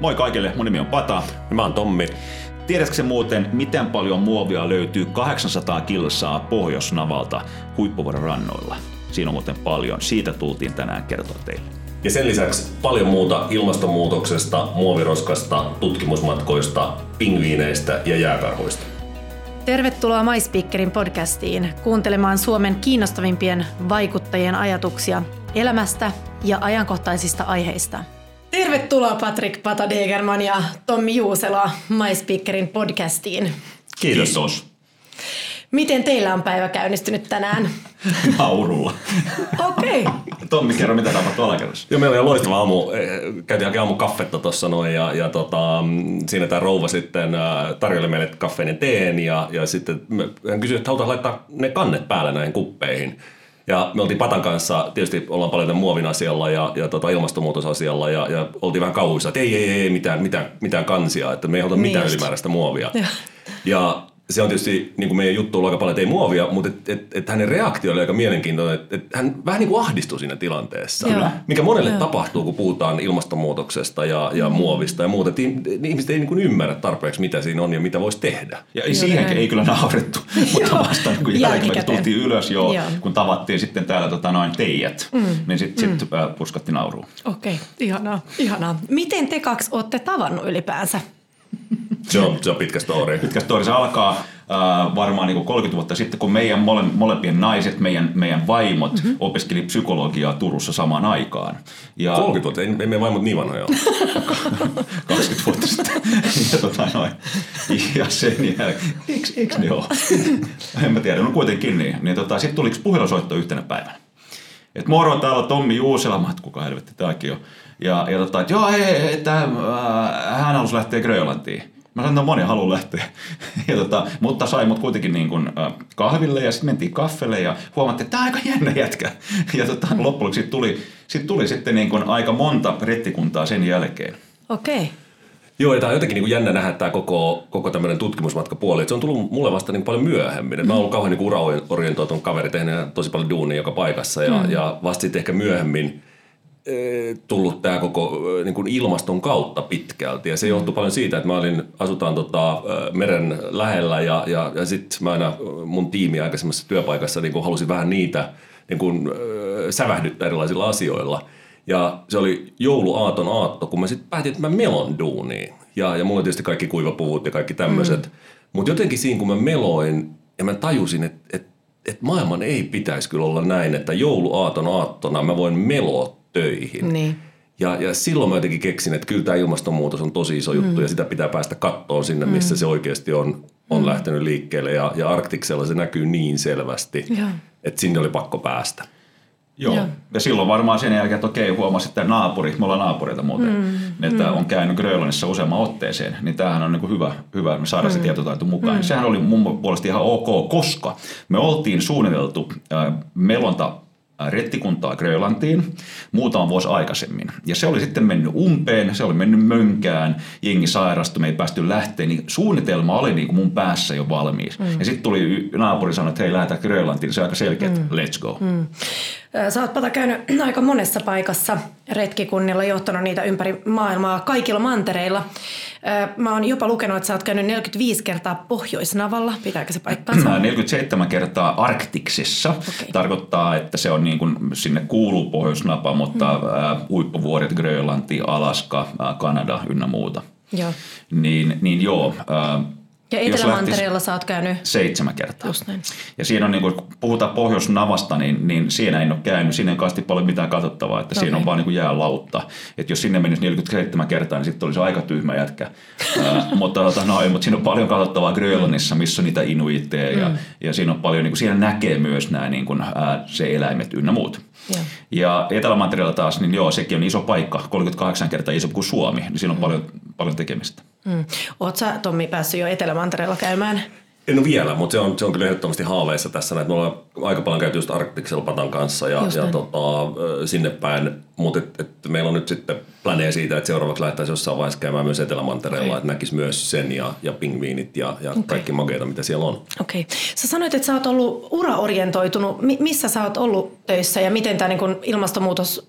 Moi kaikille, mun nimi on Pata. Mä oon Tommi. Tiedätkö se muuten, miten paljon muovia löytyy 800 kilsaa Pohjoisnavalta huippuvuoren rannoilla? Siinä on muuten paljon. Siitä tultiin tänään kertoa teille. Ja sen lisäksi paljon muuta ilmastonmuutoksesta, muoviroskasta, tutkimusmatkoista, pingviineistä ja jääkarhuista. Tervetuloa MySpeakerin podcastiin kuuntelemaan Suomen kiinnostavimpien vaikuttajien ajatuksia elämästä ja ajankohtaisista aiheista. Tervetuloa Patrick Patadegerman ja Tommi Juusela MySpeakerin podcastiin. Kiitos. Kiitos. Miten teillä on päivä käynnistynyt tänään? Naurulla. Okei. Okay. Tommi, kerro mitä tapahtui alakerrassa. Joo, meillä oli loistava aamu. Eh, Käytiin hakemaan aamu kaffetta tuossa noin ja, ja tota, siinä tämä rouva sitten äh, tarjoili meille kaffeen ja teen ja, ja sitten me, hän kysyi, että halutaan laittaa ne kannet päälle näihin kuppeihin. Ja me oltiin Patan kanssa, tietysti ollaan paljon tämän muovin asialla ja, ja tota ilmastonmuutosasialla ja, ja oltiin vähän kauhuissa, että ei, ei, ei, mitään, mitään, mitään kansia, että me ei haluta Niin mitään just. ylimääräistä muovia. Joo. Ja se on tietysti niin kuin meidän juttu ollut aika paljon, että ei muovia, mutta et, et, et hänen reaktio oli aika mielenkiintoinen, että et hän vähän niin kuin ahdistui siinä tilanteessa. Joo. Mikä monelle Joo. tapahtuu, kun puhutaan ilmastonmuutoksesta ja, ja muovista ja muuta. Ihm- ihmiset ei niin kuin ymmärrä tarpeeksi, mitä siinä on ja mitä voisi tehdä. Ja ei siihenkin näin. ei kyllä naurettu, mutta Joo. vasta niin kun jälkeen, kun Jälkikäteen. tultiin ylös jo, Joo. kun tavattiin sitten täällä tota, noin teijät, mm. niin sitten mm. sit, äh, puskatti nauruun. Okei, okay. ihanaa, ihanaa. Miten te kaksi olette tavannut ylipäänsä? Se on, se on pitkä story. pitkä story. Se alkaa äh, varmaan niin kuin 30 vuotta sitten, kun meidän mole, molempien naiset, meidän, meidän vaimot mm-hmm. opiskeli psykologiaa Turussa samaan aikaan. Ja 30 vuotta, ei, ei meidän vaimot niin vanhoja ole. 20 vuotta sitten. ja, tota noin. ja sen jälkeen, eikö, eikö ne ole? en mä tiedä, no kuitenkin niin. niin tota, sitten tuli yksi puhelusoitto yhtenä päivänä. Et moro, täällä on Tommi Juusela, mä kuka helvetti tääkin on. Ja, ja tota, että joo, hei, että äh, hän halusi lähteä Grönlantiin. Mä sanoin, että no moni haluaa lähteä. ja tota, mutta sai mut kuitenkin niin kuin, äh, kahville ja sitten mentiin kaffelle ja huomattiin, että tämä on aika jännä jätkä. ja tota, loppujen sit tuli, sit tuli sitten niin kuin aika monta rettikuntaa sen jälkeen. Okei. Okay. Joo, ja tämä on jotenkin niin kuin jännä nähdä tämä koko, koko tämmöinen tutkimusmatkapuoli. Et se on tullut mulle vasta niin paljon myöhemmin. Mm. Mä oon ollut kauhean niin uraorientoitunut kaveri, tehnyt tosi paljon duunia joka paikassa. Ja, mm. ja vasta sitten ehkä myöhemmin tullut tämä koko niin kuin ilmaston kautta pitkälti. Ja se johtuu paljon siitä, että mä olin, asutaan tota, meren lähellä ja, ja, ja sitten mä aina mun tiimi aikaisemmassa työpaikassa niin kuin halusin vähän niitä niin kuin, sävähdyttää erilaisilla asioilla. Ja se oli jouluaaton aatto, kun mä sitten päätin, että mä melon duuniin. Ja, ja mulla on tietysti kaikki kuivapuvut ja kaikki tämmöiset. Mm. Mutta jotenkin siinä, kun mä meloin ja mä tajusin, että et, et maailman ei pitäisi kyllä olla näin, että jouluaaton aattona mä voin meloa töihin. Niin. Ja, ja silloin mä jotenkin keksin, että kyllä tämä ilmastonmuutos on tosi iso juttu mm. ja sitä pitää päästä kattoon sinne, missä mm. se oikeasti on, on mm. lähtenyt liikkeelle. Ja, ja Arktiksella se näkyy niin selvästi, Joo. että sinne oli pakko päästä. Joo. Joo. Ja silloin varmaan sen jälkeen, että okei, huomasi, että naapuri, me ollaan naapureita muuten, mm, että mm. on käynyt Grönlannissa useamman otteeseen, niin tämähän on niin kuin hyvä, hyvä, me saadaan se tietotaito mukaan. Mm. Sehän oli mun puolesta ihan ok, koska me oltiin suunniteltu äh, melonta rettikuntaa Grönlantiin muutama vuosi aikaisemmin. Ja se oli sitten mennyt umpeen, se oli mennyt mönkään, jengi sairastui, me ei päästy lähteä, niin suunnitelma oli niin kuin mun päässä jo valmis. Mm. Ja sitten tuli naapuri sanoi, että hei, lähdetään Grönlantiin, se on aika selkeä, että let's go. Mm. Sä oot Pata käynyt aika monessa paikassa retkikunnilla, johtanut niitä ympäri maailmaa kaikilla mantereilla. Mä oon jopa lukenut, että sä oot käynyt 45 kertaa Pohjoisnavalla. Pitääkö se paikkaansa? 47 kertaa Arktiksessa. Okay. Tarkoittaa, että se on niin kuin, sinne kuuluu Pohjoisnapa, mutta mm. ää, huippuvuoret Grönlanti, Alaska, ää, Kanada ynnä muuta. Joo. Niin, niin joo. Ää, Ja Etelämantereella sä oot käynyt Seitsemän kertaa. just näin. Ja siinä on, niin kun puhutaan Pohjoisnavasta, niin, niin siinä en ole käynyt. Siinä ei kasti paljon mitään katsottavaa, että okay. siinä on vaan niin jäälautta. Että jos sinne menisi 47 kertaa, niin sitten olisi aika tyhmä jätkä. Ää, mutta, tota, no, mutta siinä on paljon katsottavaa Grönlannissa, missä on niitä inuitteja. Ja, ja siinä on paljon, niin kuin, siinä näkee myös nämä niin kuin, ää, se eläimet ynnä muut. Joo. Ja Etelämantereella taas, niin joo, sekin on iso paikka, 38 kertaa isompi kuin Suomi, niin siinä on paljon, paljon tekemistä. Mm. Oot sä, Tommi, päässyt jo Etelämantereella käymään? En ole vielä, mutta se on, se on kyllä ehdottomasti haaveissa tässä. Näin. Me ollaan aika paljon käyty just Arktiksella Patan kanssa ja, ja tota, sinne päin. Mutta et, et meillä on nyt sitten planeja siitä, että seuraavaksi lähdettäisiin jossain vaiheessa käymään myös Etelämantereella, Okei. että näkisi myös sen ja, ja pingviinit ja, ja okay. kaikki makeita, mitä siellä on. Okei. Sä sanoit, että sä oot ollut uraorientoitunut. Mi- missä sä oot ollut töissä ja miten tämä niin ilmastonmuutos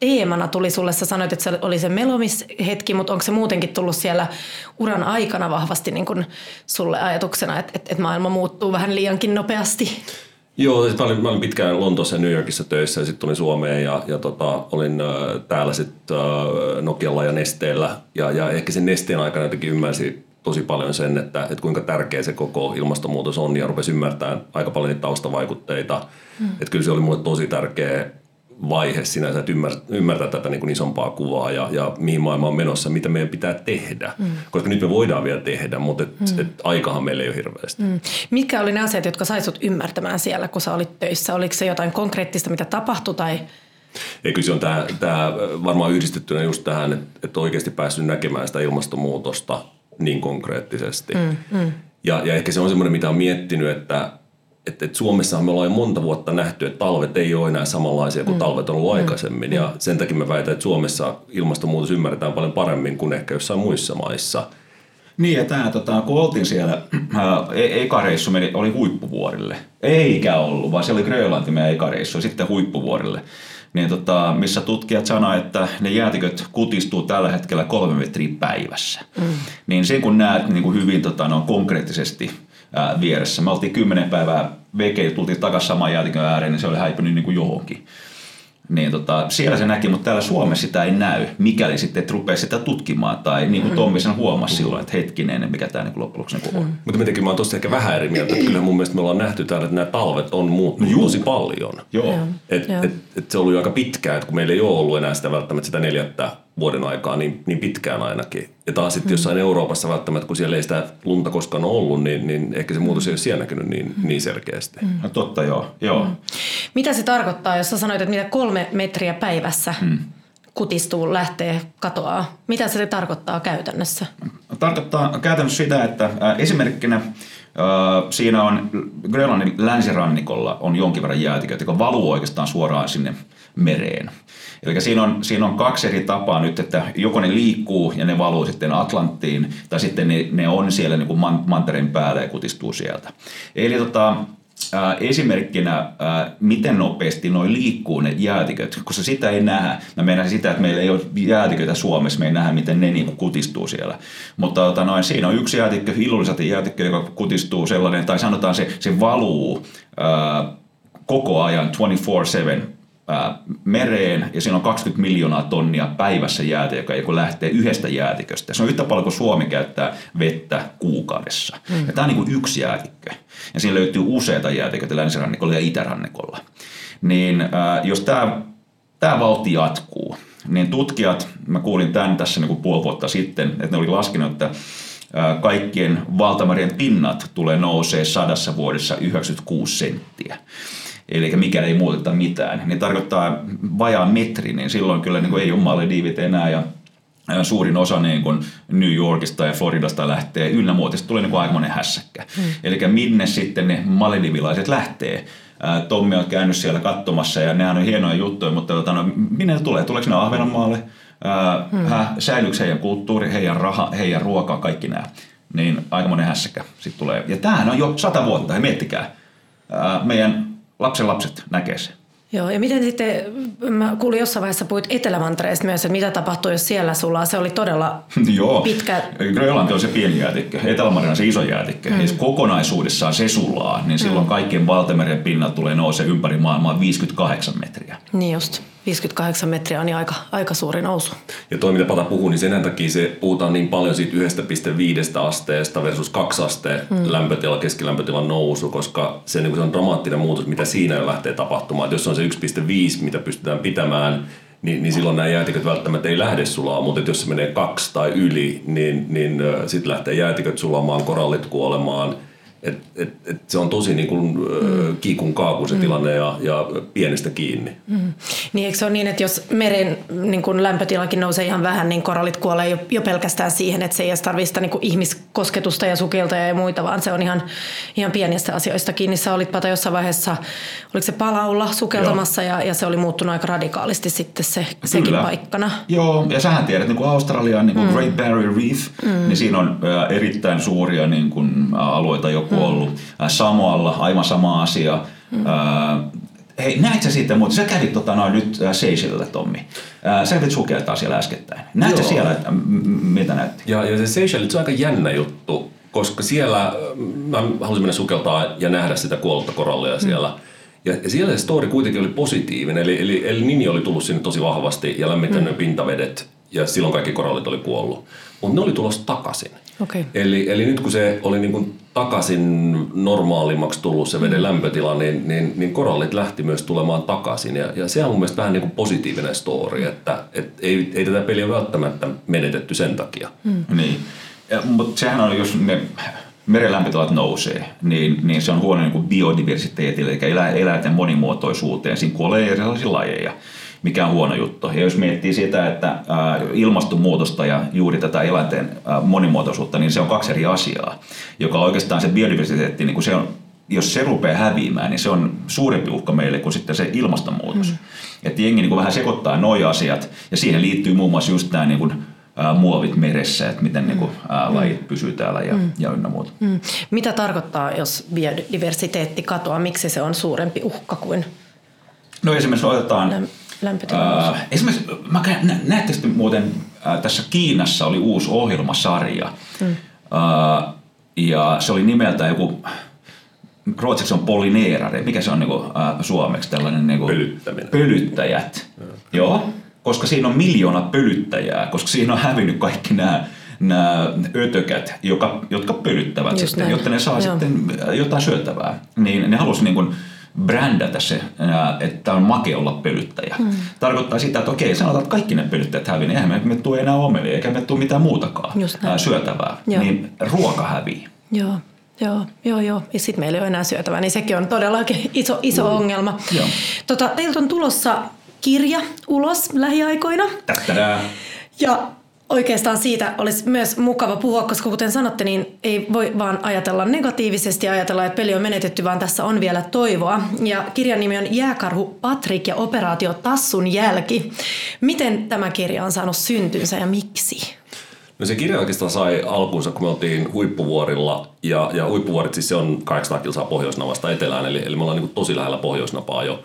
teemana tuli sulle? Sä sanoit, että se oli se melomishetki, mutta onko se muutenkin tullut siellä uran aikana vahvasti niin kun sulle ajatuksena, että, että, että maailma muuttuu vähän liiankin nopeasti? Joo, siis mä olin, mä olin pitkään Lontoossa ja New Yorkissa töissä ja sitten tulin Suomeen ja, ja tota, olin äh, täällä sitten äh, Nokialla ja Nesteellä. Ja, ja ehkä sen Nesteen aikana jotenkin ymmärsi tosi paljon sen, että, että kuinka tärkeä se koko ilmastonmuutos on ja rupesi ymmärtämään aika paljon niitä taustavaikutteita. Mm. Että kyllä se oli mulle tosi tärkeä vaihe sinänsä, että ymmärtää, ymmärtää tätä niin kuin isompaa kuvaa ja, ja mihin maailma on menossa, mitä meidän pitää tehdä. Mm. Koska nyt me voidaan vielä tehdä, mutta et, mm. et aikahan meillä ei ole hirveästi. Mm. Mitkä oli ne asiat, jotka saisut ymmärtämään siellä, kun sä olit töissä? Oliko se jotain konkreettista, mitä tapahtui tai... Ei, kyllä se on tämä, tämä varmaan yhdistettynä just tähän, että, että oikeasti päässyt näkemään sitä ilmastonmuutosta niin konkreettisesti. Mm, mm. Ja, ja ehkä se on semmoinen, mitä on miettinyt, että että et Suomessa me ollaan jo monta vuotta nähty, että talvet ei ole enää samanlaisia kuin mm. talvet on ollut mm. aikaisemmin. Ja sen takia mä väitän, että Suomessa ilmastonmuutos ymmärretään paljon paremmin kuin ehkä jossain muissa maissa. Niin, ja tämä, tota, kun oltiin siellä, ää, e-, eka reissu meni, oli huippuvuorille. Eikä ollut, vaan se oli Grönlanti meidän eka reissu, sitten huippuvuorille. Niin tota, missä tutkijat sanoivat, että ne jäätiköt kutistuu tällä hetkellä kolme metriä päivässä. Mm. Niin sen kun näet niin kuin hyvin tota, no, konkreettisesti – ää, vieressä. Me oltiin kymmenen päivää veke, tultiin takaisin saman jäätikön ääreen, niin se oli häipynyt niin kuin johonkin. Niin tota, siellä se näki, mutta täällä Suomessa sitä ei näy, mikäli sitten et rupea sitä tutkimaan. Tai niin kuin mm. Tommi sen huomasi silloin, että hetkinen, mikä tämä niin loppujen lopuksi niin on. Mm. Mutta mitenkin mä oon tossa ehkä vähän eri mieltä. Että kyllähän mun mielestä me ollaan nähty täällä, että nämä talvet on muuttunut no, tosi paljon. Joo. Et, et, et se on ollut jo aika pitkään, että kun meillä ei ole ollut enää sitä välttämättä sitä neljättä vuoden aikaa niin, niin pitkään ainakin. Ja taas sitten mm. jossain Euroopassa välttämättä, kun siellä ei sitä lunta koskaan ollut, niin, niin ehkä se muutos ei ole siellä näkynyt niin, mm. niin selkeästi. Mm. No totta, joo. joo. Mm. Mitä se tarkoittaa, jos sä sanoit, että mitä kolme metriä päivässä mm. kutistuu, lähtee, katoaa? Mitä se tarkoittaa käytännössä? Tarkoittaa käytännössä sitä, että esimerkkinä Siinä on Grönlannin länsirannikolla on jonkin verran jäätiköitä, jotka valuu oikeastaan suoraan sinne mereen. Eli siinä on, siinä on kaksi eri tapaa nyt, että joko ne liikkuu ja ne valuu sitten Atlanttiin, tai sitten ne, ne on siellä niin kuin mantereen päällä ja kutistuu sieltä. Eli tota, Äh, esimerkkinä, äh, miten nopeasti noin liikkuu ne jäätiköt, koska sitä ei nähdä. Mä meinaan sitä, että meillä ei ole jäätiköitä Suomessa, me ei nähdä, miten ne niin kutistuu siellä. Mutta tota, noin, siinä on yksi jäätikkö, Illulisati jäätikkö, joka kutistuu sellainen, tai sanotaan se, se valuu ää, koko ajan 24-7 mereen ja siinä on 20 miljoonaa tonnia päivässä jäätä, joka joku lähtee yhdestä jäätiköstä. Se on yhtä paljon kuin Suomi käyttää vettä kuukaudessa. Mm. Ja tämä on niin kuin yksi jäätikkö. Ja siinä löytyy useita jäätiköitä länsirannikolla ja itärannikolla. Niin äh, jos tämä, tämä vauhti jatkuu, niin tutkijat, mä kuulin tämän tässä niin kuin puoli vuotta sitten, että ne oli laskenut, että kaikkien valtamerien pinnat tulee nousee sadassa vuodessa 96 senttiä eli mikäli ei muuteta mitään, niin tarkoittaa vajaa metri, niin silloin kyllä niin kuin ei ole Malediivit enää ja suurin osa niin kuin New Yorkista ja Floridasta lähtee ynnä muuta. Sitten tulee niin kuin aikamoinen hässäkkä. Hmm. Eli minne sitten ne maledivilaiset lähtee. Tommi on käynyt siellä katsomassa ja nehän on hienoja juttuja, mutta tota, no, minne ne tulee? Tuleeko ne Ahvenanmaalle? Hmm. Säilyykö heidän kulttuuri, heidän raha, heidän ruoka, kaikki nämä? Niin aikamoinen hässäkkä sitten tulee. Ja tämähän on jo sata vuotta, ja miettikää. Meidän lapsen lapset näkee sen. Joo, ja miten sitten, mä kuulin jossain vaiheessa puhuit Etelämantereesta myös, että mitä tapahtuu, jos siellä sulaa, se oli todella Joo. pitkä... Grönlanti on se pieni jäätikkö, Etelämari on se iso jäätikkö. Mm. Jos kokonaisuudessaan se sulaa, niin silloin mm. kaikkien valtameren pinnat tulee nousee ympäri maailmaa 58 metriä. Niin just. 58 metriä on niin aika, aika suuri nousu. Ja toi, mitä Pata puhuu, niin sen takia se puhutaan niin paljon siitä 1,5 asteesta versus 2 asteen mm. lämpötila, keskilämpötilan nousu, koska se, niin se on dramaattinen muutos, mitä siinä lähtee tapahtumaan. Et jos on se 1,5, mitä pystytään pitämään, niin, niin silloin nämä jäätiköt välttämättä ei lähde sulaa, mutta jos se menee kaksi tai yli, niin, niin sitten lähtee jäätiköt sulamaan, korallit kuolemaan – et, et, et se on tosi niin kuin, mm. kiikun kaakun se mm. tilanne ja, ja pienestä kiinni. Mm. Niin eikö se ole niin, että jos meren niin kuin lämpötilakin nousee ihan vähän, niin korallit kuolee jo, jo pelkästään siihen, että se ei edes tarvitse niin ihmiskosketusta ja sukilta ja muita, vaan se on ihan, ihan pienistä asioista kiinni. Sä olit Pata jossain vaiheessa, oliko se palaulla sukeltamassa ja, ja se oli muuttunut aika radikaalisti sitten se, sekin Kyllä. paikkana. Joo, ja sähän tiedät, niin kuin Australian niin kuin mm. Great Barrier Reef, mm. niin siinä on erittäin suuria niin kuin, alueita joku mm. ollut. Samoalla aivan sama asia. Mm. Hei, näit sä sitten muuten? Sä kävit tota, noin nyt äh, Seychellillä, Tommi. Äh, sä kävit sukeltaa siellä äskettäin. Näit sä siellä, että m- m- mitä näytti? Ja, ja se Seychellit, se on aika jännä juttu, koska siellä äh, mä halusin mennä sukeltaa ja nähdä sitä kuollutta korallia siellä. Ja, ja siellä se story kuitenkin oli positiivinen, eli, eli, eli Nini oli tullut sinne tosi vahvasti ja lämmittänyt mm. pintavedet, ja silloin kaikki korallit oli kuollut. Mutta ne oli tulossa takaisin. Okei. Eli, eli nyt kun se oli niin kuin takaisin normaalimmaksi tullut se veden lämpötila, niin, niin, niin korallit lähti myös tulemaan takaisin. Ja, ja se on mun mielestä vähän niin kuin positiivinen story, että et ei, ei tätä peliä välttämättä menetetty sen takia. Mm. Niin. Ja, mutta sehän on, jos ne meren lämpötilat nousee, niin, niin se on huono niin kuin biodiversiteetille, eli elä, eläinten monimuotoisuuteen. Siinä kuolee erilaisia lajeja, mikä on huono juttu. Ja jos miettii sitä, että ää, ilmastonmuutosta ja juuri tätä eläinten ää, monimuotoisuutta, niin se on kaksi eri asiaa, joka oikeastaan se biodiversiteetti, niin kuin se on, jos se rupeaa häviämään, niin se on suurempi uhka meille kuin sitten se ilmastonmuutos. Mm. Että jengi niin kuin vähän sekoittaa nuo asiat, ja siihen liittyy muun muassa just nämä niin kuin, ää, muovit meressä, että miten niin kuin, ää, lajit pysyy täällä ja, ja ynnä muuta. Mm. Mitä tarkoittaa, jos biodiversiteetti katoaa? Miksi se on suurempi uhka kuin No esimerkiksi otetaan... läm- lämpötila? Äh, esimerkiksi, mä nä, näette sitten muuten, äh, tässä Kiinassa oli uusi ohjelmasarja. Mm. Äh, ja se oli nimeltä joku, ruotsiksi on polineerare, mikä se on niinku, äh, suomeksi tällainen niinku, Pölyttäminen. Pölyttäjät. Joo, koska siinä on miljoona pölyttäjää, koska siinä on hävinnyt kaikki nämä nämä ötökät, joka, jotka pölyttävät Just sitten, näin. jotta ne saa Joo. sitten jotain syötävää. Niin ne halusi niin kuin brändätä se, ää, että on make olla pölyttäjä. Hmm. Tarkoittaa sitä, että okei, sanotaan, että kaikki ne pölyttäjät hävii, niin eihän me, me tule enää omelia, eikä me tule mitään muutakaan ää, syötävää. Joo. Niin ruoka hävii. Joo, joo, joo, joo. Ja sitten meillä ei ole enää syötävää, niin sekin on todellakin iso, iso mm. ongelma. Joo. Tota, teiltä on tulossa kirja ulos lähiaikoina. Tättärää. Ja oikeastaan siitä olisi myös mukava puhua, koska kuten sanotte, niin ei voi vaan ajatella negatiivisesti ja ajatella, että peli on menetetty, vaan tässä on vielä toivoa. Ja kirjan nimi on Jääkarhu Patrik ja operaatio Tassun jälki. Miten tämä kirja on saanut syntynsä ja miksi? No se kirja oikeastaan sai alkunsa, kun me oltiin huippuvuorilla, ja, ja huippuvuorit siis se on 800 kilsaa pohjoisnavasta etelään, eli, eli me ollaan niin tosi lähellä pohjoisnapaa jo.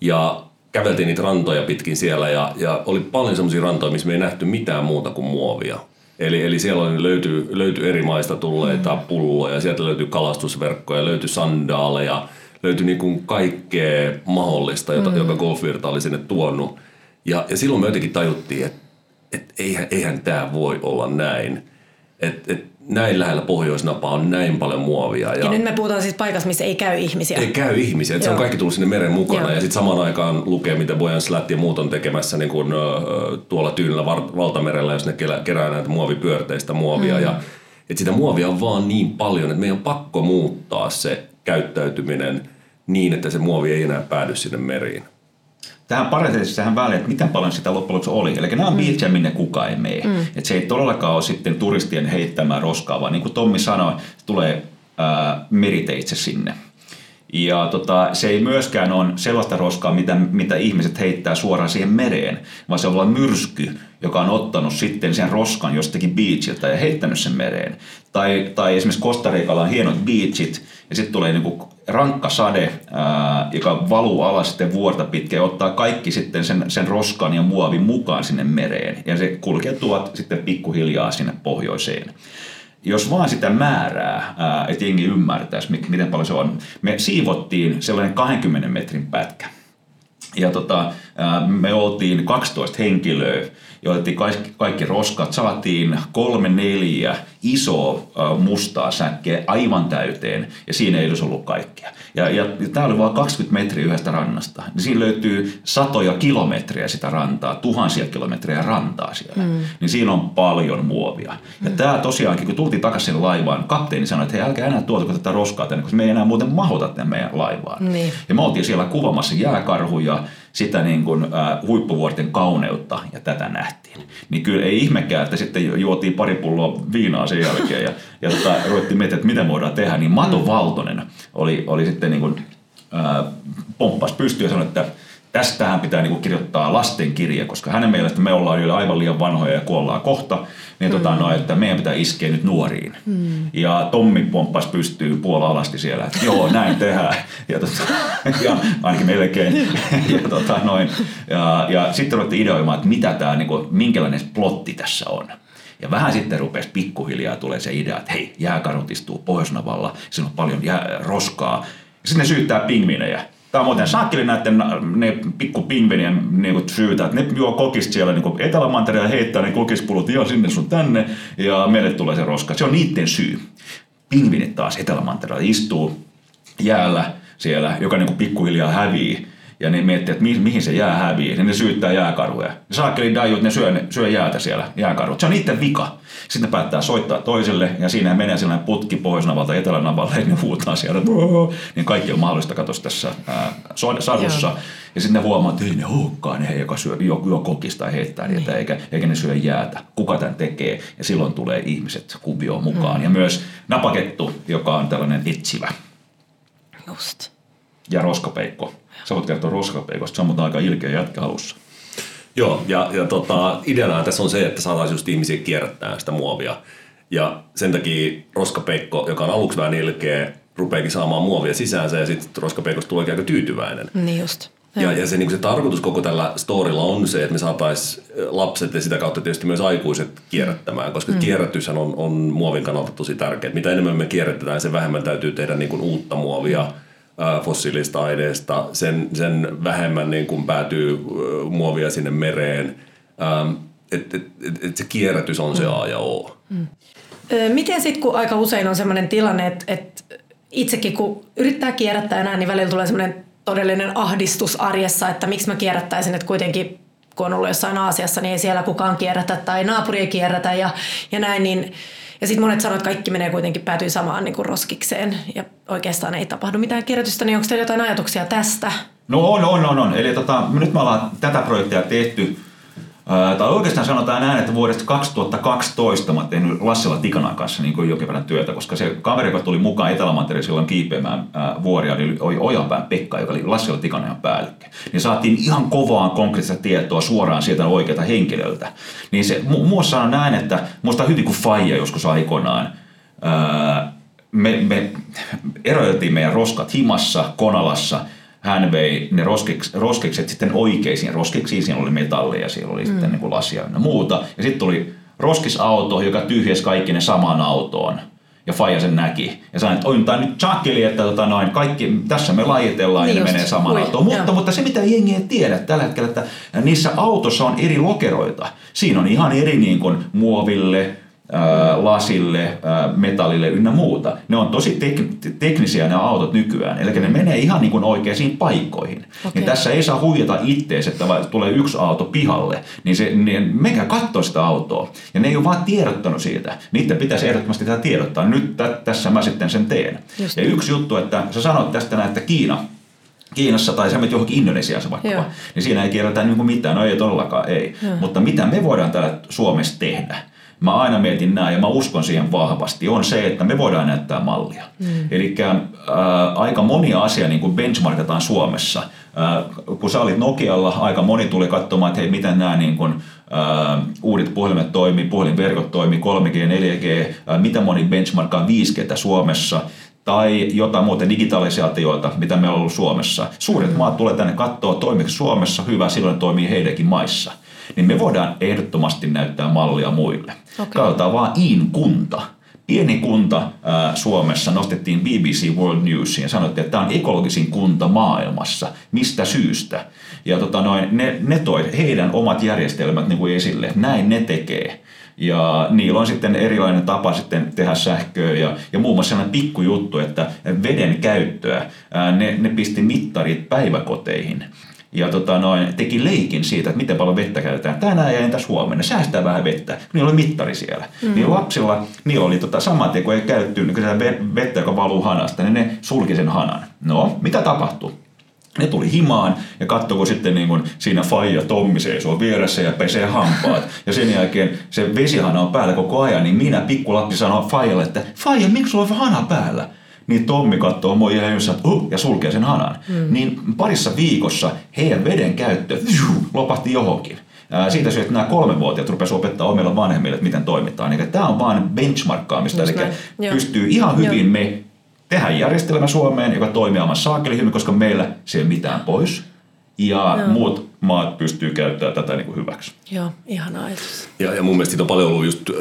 Ja käveltiin niitä rantoja pitkin siellä, ja, ja oli paljon semmoisia rantoja, missä me ei nähty mitään muuta kuin muovia. Eli, eli siellä oli, löytyi, löytyi eri maista tulleita mm. pulloja, sieltä löytyi kalastusverkkoja, löytyi sandaaleja, löytyi niin kuin kaikkea mahdollista, jota, mm. joka golfvirta oli sinne tuonut. Ja, ja silloin me jotenkin tajuttiin, että et eihän, eihän tämä voi olla näin. Että et näin lähellä pohjoisnapaa on näin paljon muovia. Ja, ja nyt me puhutaan siis paikassa, missä ei käy ihmisiä. ei käy ihmisiä. Et se on kaikki tullut sinne meren mukana. Joo. Ja sitten samaan aikaan lukee, mitä Bojan Slat ja muut on tekemässä niin kun, tuolla tyynellä valtamerellä, jos ne kerää näitä muovipyörteistä muovia. Mm. Ja, et sitä muovia on vaan niin paljon, että meidän on pakko muuttaa se käyttäytyminen niin, että se muovi ei enää päädy sinne meriin. Tähän pariteetisesti tähän väliin, että miten paljon sitä loppujen lopuksi oli. Eli nämä on mm. minne kukaan ei mene. Mm. Että se ei todellakaan ole sitten turistien heittämää roskaa, vaan niin kuin Tommi sanoi, se tulee ää, meriteitse sinne. Ja tota, se ei myöskään ole sellaista roskaa, mitä, mitä ihmiset heittää suoraan siihen mereen, vaan se on vaan myrsky, joka on ottanut sitten sen roskan jostakin beachiltä ja heittänyt sen mereen. Tai, tai esimerkiksi Costa Ricalla on hienot beachit, ja sitten tulee niinku rankka sade, ää, joka valuu alas sitten vuorta pitkin ja ottaa kaikki sitten sen, sen roskan ja muovin mukaan sinne mereen. Ja se kulkeutuu sitten pikkuhiljaa sinne pohjoiseen jos vaan sitä määrää, ää, että jengi ymmärtäisi, mi- miten paljon se on. Me siivottiin sellainen 20 metrin pätkä. Ja tota, ää, me oltiin 12 henkilöä ja otettiin kaikki, kaikki roskat, saatiin kolme neljä isoa mustaa säkkeä aivan täyteen ja siinä ei olisi ollut kaikkea. Ja, ja, ja tämä oli vain 20 metriä yhdestä rannasta. Niin siinä löytyy satoja kilometriä sitä rantaa, tuhansia kilometriä rantaa siellä. Mm. Niin siinä on paljon muovia. Ja tämä tosiaankin, kun tultiin takaisin laivaan, kapteeni sanoi, että hei älkää enää tuotako tätä roskaa tänne, koska me ei enää muuten mahota tänne meidän laivaan. Niin. Ja me oltiin siellä kuvamassa jääkarhuja, sitä niin kuin, äh, huippuvuorten kauneutta ja tätä nähtiin. Niin kyllä ei ihmekään, että sitten ju- juotiin pari pulloa viinaa sen jälkeen ja, ja tota, ruvettiin miettimään, että mitä voidaan tehdä. Niin Mato Valtonen oli, oli sitten niin kuin, äh, pomppas pystyyn ja sanoi, että tästähän pitää niin kuin kirjoittaa lastenkirja, koska hänen mielestä me ollaan jo aivan liian vanhoja ja kuollaan kohta, niin tota, no, että meidän pitää iskeä nyt nuoriin. Mm. Ja Tommi pomppas pystyy puola alasti siellä, että joo, näin tehdään. Ja, tota, ja ainakin melkein. ja, tota, noin. ja, ja sitten ruvettiin ideoimaan, että mitä tämä, niin kuin, minkälainen plotti tässä on. Ja vähän sitten rupesi pikkuhiljaa tulee se idea, että hei, jääkarhut istuu Pohjoisnavalla, siinä on paljon jää, roskaa. Ja sitten ne syyttää pingvinejä. Tämä on muuten saakkeli näiden ne pikku pingvinien niin syytä, että ne juo kokista siellä niin Etelämantereella heittää ne kokispulut ihan sinne sun tänne ja meille tulee se roska. Se on niiden syy. Pingvinit taas Etelämantereella istuu jäällä siellä, joka niin pikkuhiljaa hävii ja ne miettii, että mihin se jää hävii, niin ne syyttää jääkarhuja. Ne saakkeli dajut, ne syö, ne syö jäätä siellä, jääkarhut. Se on niiden vika. Sitten ne päättää soittaa toiselle, ja siinä menee sellainen putki pohjoisnavalta etelänavalle, ja ne huutaa siellä, niin kaikki on mahdollista katsoa tässä ää, sadussa. Joo. Ja sitten ne huomaa, että ei ne olekaan ne, joka syö, jo, jo kokista tai heittää niin. niitä, eikä, eikä ne syö jäätä. Kuka tämän tekee? Ja silloin tulee ihmiset kuvioon mukaan. Hmm. Ja myös napakettu, joka on tällainen etsivä. Just. Ja roskapeikko Sä voit kertoa roskapeikosta, se on mutta aika ilkeä jätkä alussa. Joo, ja, ja tota, ideana tässä on se, että saataisiin just ihmisiä kierrättää sitä muovia. Ja sen takia roskapeikko, joka on aluksi vähän ilkeä, rupeakin saamaan muovia sisäänsä ja sitten roskapeikosta tulee aika tyytyväinen. Niin just. Ja, ja se, niin se tarkoitus koko tällä storilla on se, että me saataisiin lapset ja sitä kautta tietysti myös aikuiset kierrättämään, koska mm. kierrätyshän on, on muovin kannalta tosi tärkeää. Mitä enemmän me kierrätetään, sen vähemmän täytyy tehdä niin kuin uutta muovia. Mm fossiilista aineesta, sen, sen vähemmän niin kuin päätyy muovia sinne mereen. Että et, et, et se kierrätys on se A ja O. Mm. Miten sitten, kun aika usein on sellainen tilanne, että, että itsekin kun yrittää kierrättää enää, niin välillä tulee sellainen todellinen ahdistus arjessa, että miksi mä kierrättäisin, että kuitenkin kun on ollut jossain Aasiassa, niin ei siellä kukaan kierrätä tai naapuri ei kierrätä ja, ja näin, niin ja sitten monet sanoo, että kaikki menee kuitenkin päätyy samaan niin kuin roskikseen ja oikeastaan ei tapahdu mitään kirjoitusta, niin onko teillä jotain ajatuksia tästä? No on, on, on. on. Eli tota, nyt me ollaan tätä projektia tehty tai oikeastaan sanotaan näin, että vuodesta 2012 mä tehnyt Lassila Tikanan kanssa niin jonkin verran työtä, koska se kaveri, joka tuli mukaan Etelämantereen silloin kiipeämään vuoria, oli Ojanpään Pekka, joka oli Lassila Tikanan päällikkö. Niin saatiin ihan kovaa konkreettista tietoa suoraan sieltä oikealta henkilöltä. Niin se mu- muassa on näin, että muista hyvin kuin Faija joskus aikoinaan, me, me eroiltiin meidän roskat himassa, Konalassa – hän vei ne roskiksi, roskikset sitten oikeisiin roskiksiin. Siinä oli metallia, siellä oli mm. sitten niin kuin lasia ja muuta. Ja sitten tuli roskisauto, joka tyhjäsi kaikki ne samaan autoon. Ja Faija sen näki. Ja sanoi, että on tämä nyt chakkeli, että tota noin, kaikki, tässä me lajitellaan niin ja ne menee samaan Ui, autoon. Mutta, mutta se mitä jengi ei tiedä tällä hetkellä, että niissä autossa on eri lokeroita. Siinä on ihan eri niin kuin muoville, lasille, metallille ynnä muuta. Ne on tosi tek- teknisiä ne autot nykyään, eli ne menee ihan niin kuin oikeisiin paikkoihin. Okay. Niin tässä ei saa huijata ittees, että tulee yksi auto pihalle, niin, se, niin mekä katsoo sitä autoa. Ja ne ei ole vaan tiedottanut siitä. Niiden pitäisi ehdottomasti tätä tiedottaa. Nyt t- tässä mä sitten sen teen. Just ja yksi juttu, että sä sanoit tästä näin, että Kiina Kiinassa tai sä menet johonkin Indonesiassa vaikka, Joo. niin siinä ei kierrätä niin mitään, no ei todellakaan, ei. Joo. Mutta mitä me voidaan täällä Suomessa tehdä? Mä aina mietin näin ja mä uskon siihen vahvasti, on se, että me voidaan näyttää mallia. Mm. Eli äh, aika monia asia niin kuin benchmarkataan Suomessa. Äh, kun sä olit Nokialla, aika moni tuli katsomaan, että hei, miten nämä niin kuin, äh, uudet puhelimet toimii, puhelinverkot toimii, 3G, 4G, äh, mitä moni benchmarkkaa 5G Suomessa tai jotain muuta digitalisaatioita, mitä meillä on ollut Suomessa. Suuret mm. maat tulee tänne katsoa, toimiko Suomessa hyvä, silloin toimii heidänkin maissa niin me voidaan ehdottomasti näyttää mallia muille. Okay. Katsotaan vaan Iin kunta. Pieni kunta ää, Suomessa nostettiin BBC World Newsiin ja sanottiin, että tämä on ekologisin kunta maailmassa. Mistä syystä? Ja tota noin, ne, ne toi heidän omat järjestelmät niin kuin esille. Näin ne tekee. Ja niillä on sitten erilainen tapa sitten tehdä sähköä ja, ja muun muassa sellainen pikkujuttu, että veden käyttöä, ää, ne, ne pisti mittarit päiväkoteihin ja tota noin, teki leikin siitä, että miten paljon vettä käytetään tänään ja entäs huomenna. Säästää vähän vettä. Niillä oli mittari siellä. Mm. Niin lapsilla, niillä oli tota, sama teko, kun ei käytetty niin vettä, joka valuu hanasta, niin ne sulki sen hanan. No, mitä tapahtui? Ne tuli himaan ja katsoi, sitten niin kun siinä Faija Tommi seisoo vieressä ja pesee hampaat. Ja sen jälkeen se vesihana on päällä koko ajan, niin minä pikkulapsi sanoo Faijalle, että Faija, miksi sulla on hana päällä? Niin Tommi katsoo ihan jossain, että uh, ja sulkee sen hanan. Mm. Niin parissa viikossa heidän veden käyttö lopahti johonkin. Siitä syystä nämä kolmevuotiaat rupesivat opettaa omilla vanhemmille, että miten toimitaan. Eli tämä on vain benchmarkkaamista, eli pystyy ihan hyvin Joo. me tehdään järjestelmä Suomeen, joka toimii aivan saakeli hyvin, koska meillä se ei mitään pois. Ja Joo. muut maat pystyy käyttämään tätä niin kuin hyväksi. Joo, ihan ajatus. Ja, ja mun mielestä siitä on paljon ollut just äh,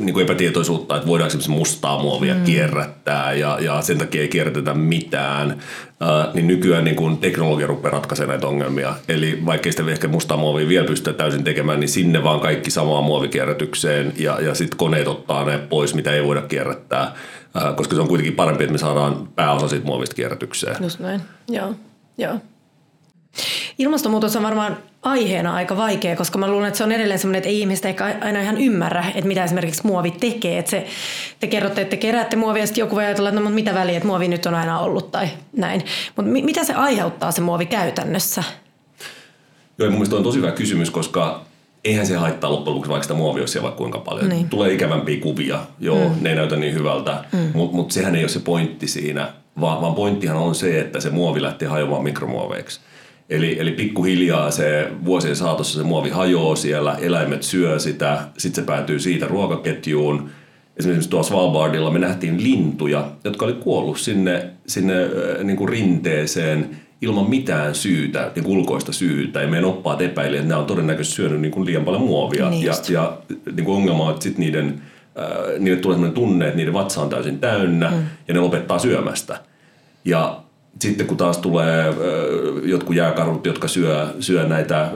niin kuin epätietoisuutta, että voidaanko mustaa muovia mm. kierrättää ja, ja sen takia ei kierrätetä mitään. Äh, niin nykyään niin kuin teknologia rupeaa ratkaisemaan näitä ongelmia. Eli vaikka sitä ehkä mustaa muovia vielä pystytä täysin tekemään, niin sinne vaan kaikki samaan muovikierrätykseen ja, ja sitten koneet ottaa ne pois, mitä ei voida kierrättää. Äh, koska se on kuitenkin parempi, että me saadaan pääosa siitä muovista kierrätykseen. Just näin, joo. joo. Ilmastonmuutos on varmaan aiheena aika vaikea, koska mä luulen, että se on edelleen semmoinen, että ei ihmiset ehkä aina ihan ymmärrä, että mitä esimerkiksi muovi tekee. Että se, te kerrotte, että te keräätte muovia ja sitten joku voi ajatella, että no, mutta mitä väliä, että muovi nyt on aina ollut tai näin. Mutta mi- mitä se aiheuttaa se muovi käytännössä? Joo, mun mielestä on tosi hyvä kysymys, koska eihän se haittaa loppujen lopuksi, vaikka sitä muovia olisi vaikka kuinka paljon. Niin. Tulee ikävämpiä kuvia, joo, mm. ne ei näytä niin hyvältä, mm. mutta mut sehän ei ole se pointti siinä, vaan, vaan pointtihan on se, että se muovi lähtee hajoamaan mikromuoveiksi. Eli, eli pikkuhiljaa se vuosien saatossa se muovi hajoaa siellä, eläimet syö sitä, sitten se päätyy siitä ruokaketjuun. Esimerkiksi tuossa Svalbardilla me nähtiin lintuja, jotka oli kuollut sinne, sinne niin kuin rinteeseen ilman mitään syytä, niin ulkoista syytä. Ja meidän oppaat epäili, että nämä on todennäköisesti syönyt niin kuin liian paljon muovia. Niin ja, ja niin kuin ongelma on, että sitten niiden, äh, niille tulee sellainen tunne, että niiden vatsa on täysin täynnä mm. ja ne lopettaa syömästä. Ja sitten kun taas tulee jotkut jääkarhut, jotka syö, syö näitä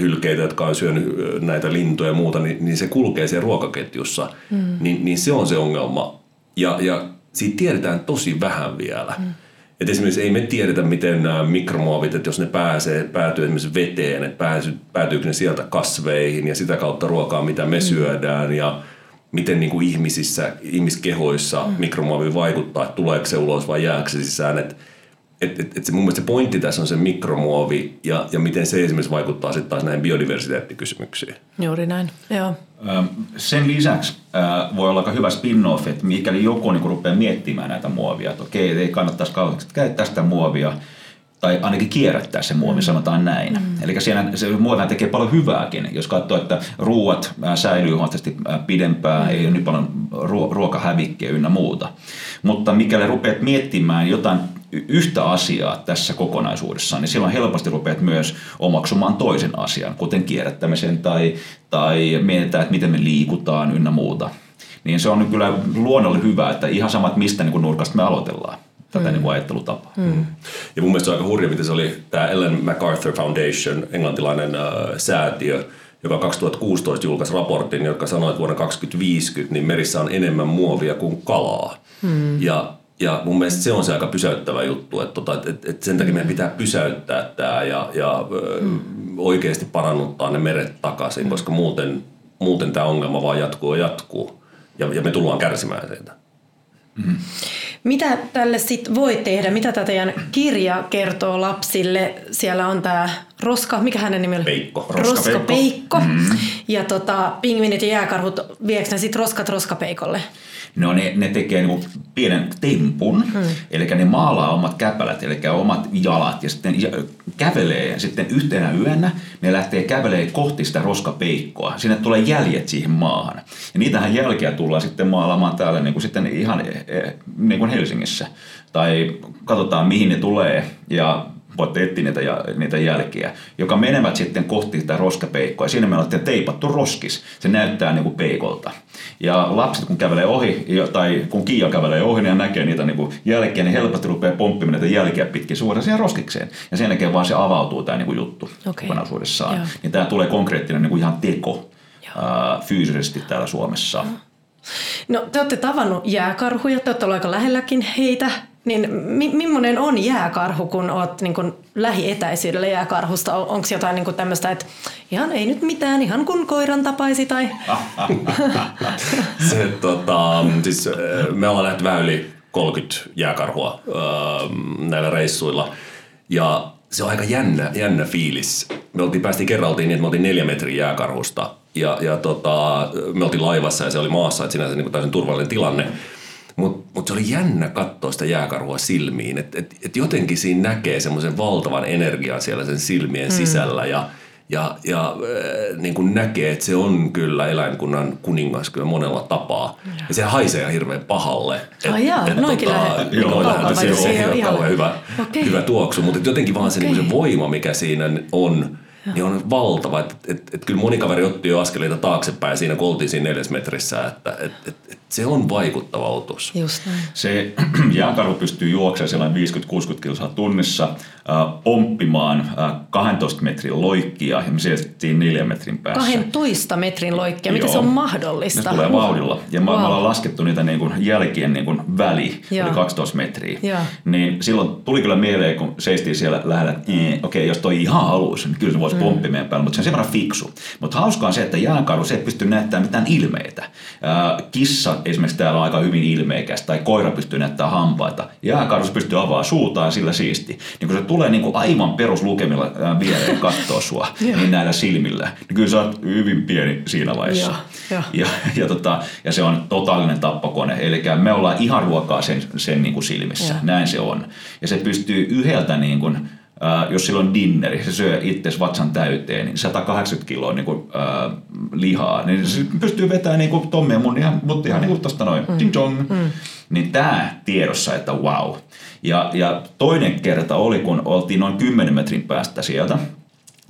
hylkeitä, jotka on syönyt näitä lintuja ja muuta, niin, niin se kulkee siellä ruokaketjussa. Mm. Niin, niin se on se ongelma. Ja, ja siitä tiedetään tosi vähän vielä. Mm. Et esimerkiksi ei me tiedetä, miten nämä mikromuovit, että jos ne pääsee, päätyy esimerkiksi veteen, että pääsy, päätyykö ne sieltä kasveihin ja sitä kautta ruokaa, mitä me mm. syödään ja miten niin kuin ihmisissä, ihmiskehoissa mm. mikromuovi vaikuttaa, että tuleeko se ulos vai jääkö se sisään. Että et, et, et se, mun mielestä se pointti tässä on se mikromuovi ja, ja miten se esimerkiksi vaikuttaa sitten taas näihin biodiversiteettikysymyksiin. Juuri näin, joo. Sen lisäksi voi olla aika hyvä spin-off, että mikäli joku niin rupeaa miettimään näitä muovia, että okei, ei kannattaisi kauheasti käyttää sitä muovia, tai ainakin kierrättää se muovi, mm. sanotaan näin. Mm. Eli siellä se muovihan tekee paljon hyvääkin, jos katsoo, että ruuat säilyy huomattavasti pidempään, mm. ei ole niin paljon ruokahävikkiä ynnä muuta. Mutta mikäli rupeat miettimään jotain yhtä asiaa tässä kokonaisuudessaan, niin silloin helposti rupeat myös omaksumaan toisen asian, kuten kierrättämisen tai, tai mietitään, että miten me liikutaan ynnä muuta. Niin se on kyllä luonnollinen hyvä, että ihan samat mistä niin kuin nurkasta me aloitellaan tätä mm. niin ajattelutapaa. Mm. Ja mun mielestä se on aika hurja, miten se oli tämä Ellen MacArthur Foundation, englantilainen äh, säätiö, joka 2016 julkaisi raportin, joka sanoi, että vuonna 2050 niin merissä on enemmän muovia kuin kalaa. Mm. Ja ja mun mielestä se on se aika pysäyttävä juttu, että, tota, että, että sen takia meidän pitää pysäyttää tämä ja, ja mm. oikeasti parannuttaa ne meret takaisin, mm. koska muuten, muuten tämä ongelma vaan jatkuu ja jatkuu. Ja, ja me tullaan kärsimään siitä. Mm. Mitä tälle sitten voi tehdä? Mitä tämä teidän kirja kertoo lapsille? Siellä on tämä Roska, mikä hänen nimi oli? Peikko. Roska, Roska Peikko. Peikko. Mm. Ja tota, pingvinit ja jääkarhut, viekö ne sitten roskat Roskapeikolle? No ne, ne tekee niin pienen tempun, hmm. eli ne maalaa omat käpälät, eli omat jalat ja sitten kävelee ja sitten yhtenä yönä ne lähtee kävelee kohti sitä roskapeikkoa. Sinne tulee jäljet siihen maahan. Ja niitähän jälkiä tullaan sitten maalaamaan täällä niin kuin sitten ihan eh, niin kuin Helsingissä. Tai katsotaan mihin ne tulee ja voitte etsiä niitä, niitä jälkiä, joka menevät sitten kohti sitä roskapeikkoa. Ja siinä me olette teipattu roskis. Se näyttää niin kuin peikolta. Ja lapset kun kävelee ohi, tai kun Kiia kävelee ohi, niin ja näkee niitä niin kuin jälkiä, niin helposti rupeaa pomppimaan niitä jälkiä pitkin suoraan siihen roskikseen. Ja sen jälkeen vaan se avautuu tämä niin kuin juttu okay. kokonaisuudessaan. Niin tämä tulee konkreettinen niin kuin ihan teko ää, fyysisesti täällä Suomessa. Joo. No te olette tavannut jääkarhuja, te olette aika lähelläkin heitä. Niin mi- millainen on jääkarhu, kun olet niin kun lähietäisyydellä jääkarhusta? On, Onko jotain niin tämmöistä, että ihan ei nyt mitään, ihan kun koiran tapaisi tai... Se, tota, siis, me ollaan nähty vähän yli 30 jääkarhua äh, näillä reissuilla. Ja se on aika jännä, jännä fiilis. Me oltiin, päästiin kerran oltiin niin, että me oltiin neljä metriä jääkarhusta. Ja, ja tota, me oltiin laivassa ja se oli maassa, että sinänsä niin täysin turvallinen tilanne. Mutta mutta se oli jännä katsoa sitä jääkarhua silmiin. Että et, et jotenkin siinä näkee semmoisen valtavan energian siellä sen silmien mm. sisällä ja, ja, ja äh, niin kuin näkee, että se on kyllä eläinkunnan kuningas kyllä monella tapaa. Ja, ja se haisee hirveän pahalle. Et, Ai jaa, et, noinkin tota, lähe, Joo, lähe, se on ihan hyvä, okay. hyvä tuoksu, mutta jotenkin vaan se, okay. niin se voima, mikä siinä on, niin on valtava. Että et, et, kyllä moni kaveri otti jo askeleita taaksepäin siinä, kun oltiin siinä neljäs metrissä, että et, et, et se on vaikuttava otus. Just näin. Se jääkarhu pystyy juoksemaan sellainen 50-60 kilsaa tunnissa, äh, pomppimaan äh, 12 metrin loikkia ja me siirrettiin neljän metrin päässä. 12 metrin loikkia, miten se on mahdollista? Ne tulee vauhdilla. Ja wow. me ollaan laskettu niitä niin kuin jälkien niin kuin väli, Joo. eli 12 metriä. Joo. Niin silloin tuli kyllä mieleen, kun seistiin siellä lähellä, että okei, okay, jos toi ihan haluaisi, niin kyllä se voisi mm. pomppi meidän päälle, mutta se on sen verran fiksu. Mutta hauskaa on se, että jääkarhu se ei pysty näyttämään mitään ilmeitä. Äh, kissa esimerkiksi täällä on aika hyvin ilmeikäs, tai koira pystyy näyttämään hampaita. Jääkarhus pystyy avaamaan suutaan ja sillä siisti. Niin kun se tulee niin kuin aivan peruslukemilla viereen katsoa sua, niin näillä silmillä, niin kyllä sä oot hyvin pieni siinä vaiheessa. Ja, ja, ja, tota, ja se on totaalinen tappokone, eli me ollaan ihan ruokaa sen, sen niin kuin silmissä, ja. näin se on. Ja se pystyy yhdeltä niin kuin, Uh, jos sillä on dinneri, se syö itse vatsan täyteen, niin 180 kiloa niin kuin, uh, lihaa, niin se pystyy vetämään niin kuin Tommi ja mun ihan, mutta ihan niin kuin tosta noin, mm. ding dong. Mm. Niin tämä tiedossa, että wow. Ja, ja toinen kerta oli, kun oltiin noin 10 metrin päästä sieltä,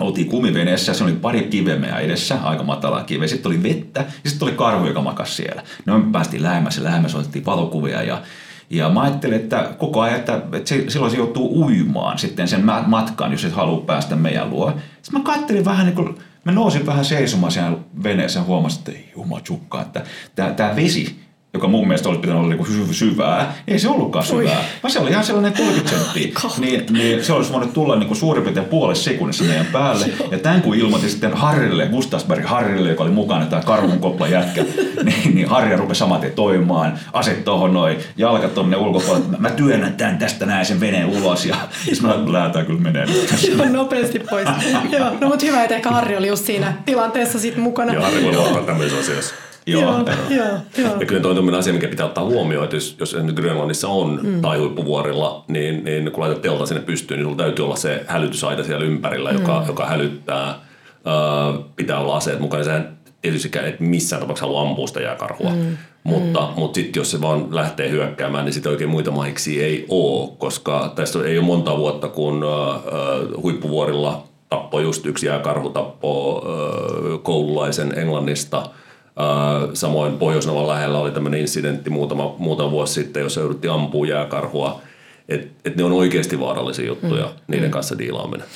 oltiin kumiveneessä, se oli pari kivemeä edessä, aika matala kive, sitten oli vettä ja sitten oli karhu, joka makasi siellä. No me päästiin lähemmäs ja lähemmäs, otettiin valokuvia ja ja mä ajattelin, että koko ajan, että, että se, silloin se joutuu uimaan sitten sen matkan, jos et halua päästä meidän luo. Sitten mä kattelin vähän niin kuin, mä nousin vähän seisomaan siellä veneessä ja huomasin, että jumachukka, että tämä vesi joka mun mielestä olisi pitänyt olla niin syvää, ei se ollutkaan syvää, Ui. vaan se oli ihan sellainen 30 senttiä. niin, niin, se olisi voinut tulla niin suurin piirtein puolessa sekunnissa meidän päälle. Ja tämän kun ilmoitin sitten Harrille, Gustasberg Harrille, joka oli mukana tämä karhun kopla jätkä, niin, niin Harri rupesi saman tien toimimaan, aset tuohon noin, jalkat tuonne ulkopuolelle. Mä työnnän tämän tästä näin sen veneen ulos ja sitten mä lähdetään kyllä menee. Joo, nopeasti pois. Joo, no mutta hyvä, että ehkä Harri oli just siinä tilanteessa sitten mukana. Joo, Harri voi luottaa tämmöisessä asiassa. Joo, joo, joo. Ja kyllä toi on asia, mikä pitää ottaa huomioon, että jos, jos Grönlannissa on mm. tai huippuvuorilla, niin, niin kun laitat telta sinne pystyyn, niin sulla täytyy olla se hälytysaita siellä ympärillä, mm. joka, joka hälyttää. Pitää olla aseet mukana. Sehän tietysti et missään tapauksessa halua ampua sitä jääkarhua. Mm. Mutta, mm. mutta sitten jos se vaan lähtee hyökkäämään, niin sitten oikein muita mahiksi ei ole, koska tästä ei ole monta vuotta, kun uh, huippuvuorilla tappoi just yksi jääkarhu, tappoi koululaisen Englannista – Samoin Pohjoisnavan lähellä oli tämmöinen incidentti muutama, muutama vuosi sitten, jossa jouduttiin ampua jääkarhua. Että et ne on oikeasti vaarallisia juttuja, mm. niiden mm. kanssa diilaaminen.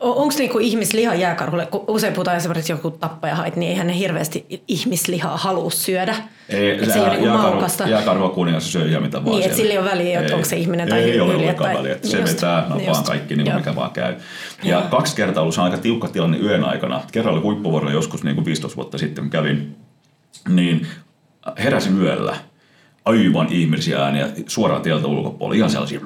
Onko niinku ihmisliha jääkarhulle, kun usein puhutaan esimerkiksi joku tappajahait, niin eihän ne hirveästi ihmislihaa halua syödä. Ei, se, se ei ole niinku maukasta. Jääkarhu kuningas syö ihan mitä vaan Niin, että sillä ei ole väliä, että onko se ihminen tai Ei ole ollenkaan väliä, että se just, vetää napaan kaikki, niin kuin mikä vaan käy. Ja Joo. kaksi kertaa ollut aika tiukka tilanne yön aikana. Kerran oli huippuvuorolla joskus niin kuin 15 vuotta sitten, kävin niin heräsin yöllä aivan ihmisiä ääniä suoraan tieltä ulkopuolella, ihan sellaisia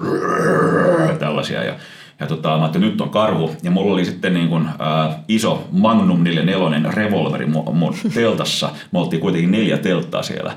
tällaisia. Ja, ja tota, mä että nyt on karhu. Ja mulla oli sitten niin kuin, ää, iso Magnum 44 revolveri mun teltassa. Me oltiin kuitenkin neljä telttaa siellä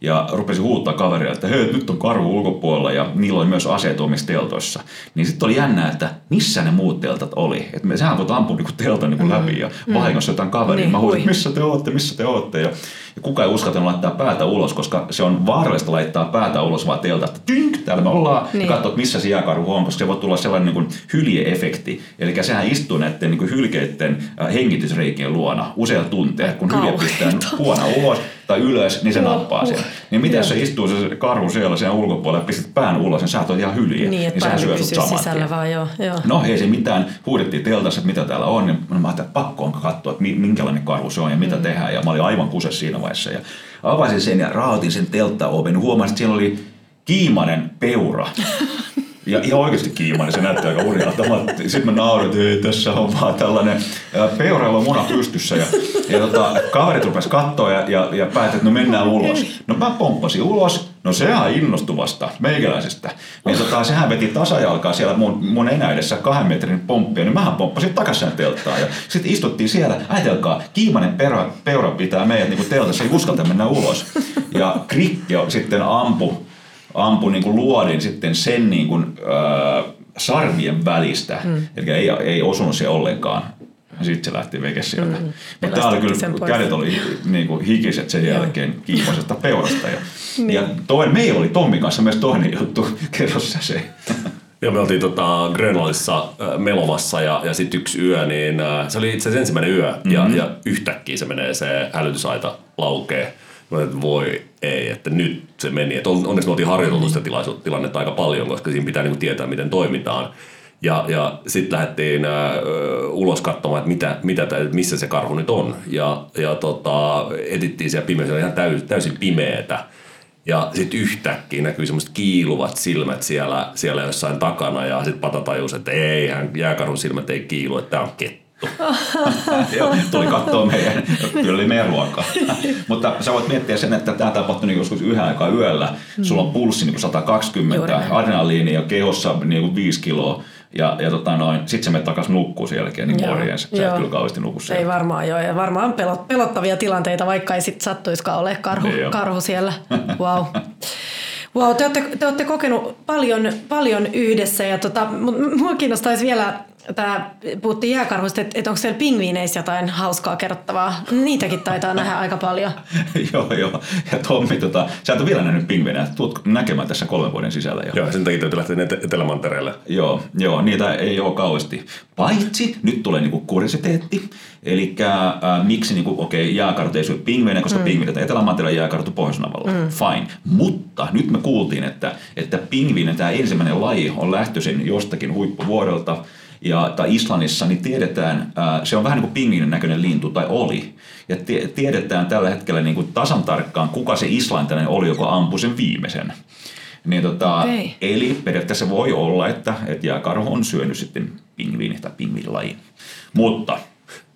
ja rupesi huuttaa kaveria, että hei, nyt on karhu ulkopuolella ja niillä oli myös aseet omissa teltoissa. Niin sitten oli jännää, että missä ne muut teltat oli. Että me, sehän voit ampua niinku teltan niinku läpi ja mm. vahingossa jotain kaveria. Niin, Mä huusin, missä te ootte, missä te ootte. Ja, ja kuka ei uskaltanut laittaa päätä ulos, koska se on vaarallista laittaa päätä ulos vaan teltasta. Tynk, täällä me ollaan. Niin. Ja katsoa, missä se jääkarhu on, koska se voi tulla sellainen niin hyljeefekti. Eli sehän istuu näiden niin hylkeiden äh, hengitysreikien luona useita tunteja, kun hylje pistää huona ulos tai ylös, niin se nappaa sen. Niin miten se istuu se karhu siellä sen ulkopuolella ja pistät pään ulos, niin sä oot ihan hylje. Niin, että niin syö sut saman sisällä vaan, joo, joo. No ei se mitään, huudettiin teltassa, että mitä täällä on, niin mä ajattelin, että pakko on katsoa, että minkälainen karhu se on ja mitä mm. tehdään. Ja mä olin aivan kuses siinä vaiheessa. Ja avasin sen ja raotin sen telttaoven, niin huomasin, että siellä oli kiimainen peura. Ja ihan oikeasti kiimainen, se näyttää aika urjalta. Sitten mä naurin, että tässä on vaan tällainen peuraava muna pystyssä. Ja, ja tota, kaverit rupes katsoa ja, ja, ja päätti, että no mennään ulos. No mä pomppasin ulos, no sehän innostuvasta meikäläisestä. Niin tota, sehän veti tasajalkaa siellä mun, mun enää edessä kahden metrin pomppia, niin mähän pomppasin takaisin telttaan. Ja sitten istuttiin siellä, ajatelkaa, kiimainen peura, peura pitää meidät niin teltassa, ei uskalta mennä ulos. Ja Krikke sitten ampu ampui niin kuin luodin sitten sen niin kuin, äh, sarvien välistä, mm. eli ei, ei osunut se ollenkaan. Sitten se lähti veke sieltä. Mm, Mutta tää oli kyllä, kädet oli niin kuin hikiset sen jälkeen kiipasesta peurasta. Ja, niin. ja toinen, meillä oli Tommin kanssa myös toinen juttu, kerro se. Joo, me oltiin tota Grönlannissa äh, melomassa ja, ja sitten yksi yö, niin äh, se oli itse asiassa ensimmäinen yö mm-hmm. ja, ja yhtäkkiä se menee se hälytysaita laukee. Että voi ei, että nyt se meni. Et onneksi me oltiin harjoiteltu sitä tilannetta aika paljon, koska siinä pitää niinku tietää, miten toimitaan. Ja, ja sitten lähdettiin äh, ulos katsomaan, että mitä, mitä, missä se karhu nyt on. Ja, ja tota, etittiin siellä pimeässä, ihan täysin, täysin pimeetä. Ja sitten yhtäkkiä näkyy semmoiset kiiluvat silmät siellä, siellä jossain takana ja sitten Pata tajus, että ei, jääkarhun silmät ei kiilu, että tämä on kettu. Joo, tuli katsoa meidän, kyllä oli meidän ruokaa. Mutta sä voit miettiä sen, että tämä tapahtui niin joskus yhden aikaa yöllä. Sulla on pulssi niin 120, adrenaliini ja kehossa niin 5 kiloa ja, ja tota noin, sit se menee takaisin nukkuu sen jälkeen, niin morjens. Sä et kyllä kauheasti nuku siellä. Ei varmaan joo, ja varmaan pelot, pelottavia tilanteita, vaikka ei sit sattuiskaan ole karhu, niin karhu siellä. Wow. Wow, te olette, te olette kokenut paljon, paljon yhdessä ja tota, mua kiinnostaisi vielä Tämä puhuttiin jääkarhuista, että, että onko siellä pingviineissä jotain hauskaa kerrottavaa. Niitäkin taitaa nähdä aika paljon. joo, joo. Ja Tommi, tota, sä et ole vielä nähnyt pingviinejä. Tuut näkemään tässä kolmen vuoden sisällä. Jo. Joo, sen takia täytyy lähteä Etelämantereelle. Joo, joo, niitä ei ole kauheasti. Paitsi nyt tulee niinku kurisiteetti. Eli äh, miksi niinku, okei, okay, jääkarhu ei syö pingviinejä, koska mm. pingviinit Etelämantereella jääkarhu pohjois mm. Fine. Mutta nyt me kuultiin, että, että pingviinen, tämä ensimmäinen laji, on lähtöisin jostakin huippuvuodelta – ja, tai Islannissa, niin tiedetään, ää, se on vähän niin kuin pingviinin näköinen lintu, tai oli. Ja tiedetään tällä hetkellä niin kuin tasan tarkkaan, kuka se islantilainen oli, joka ampui sen viimeisen. Niin tota, okay. Eli periaatteessa voi olla, että, että jääkarhu on syönyt sitten pingviini tai pingviinilajin. Mutta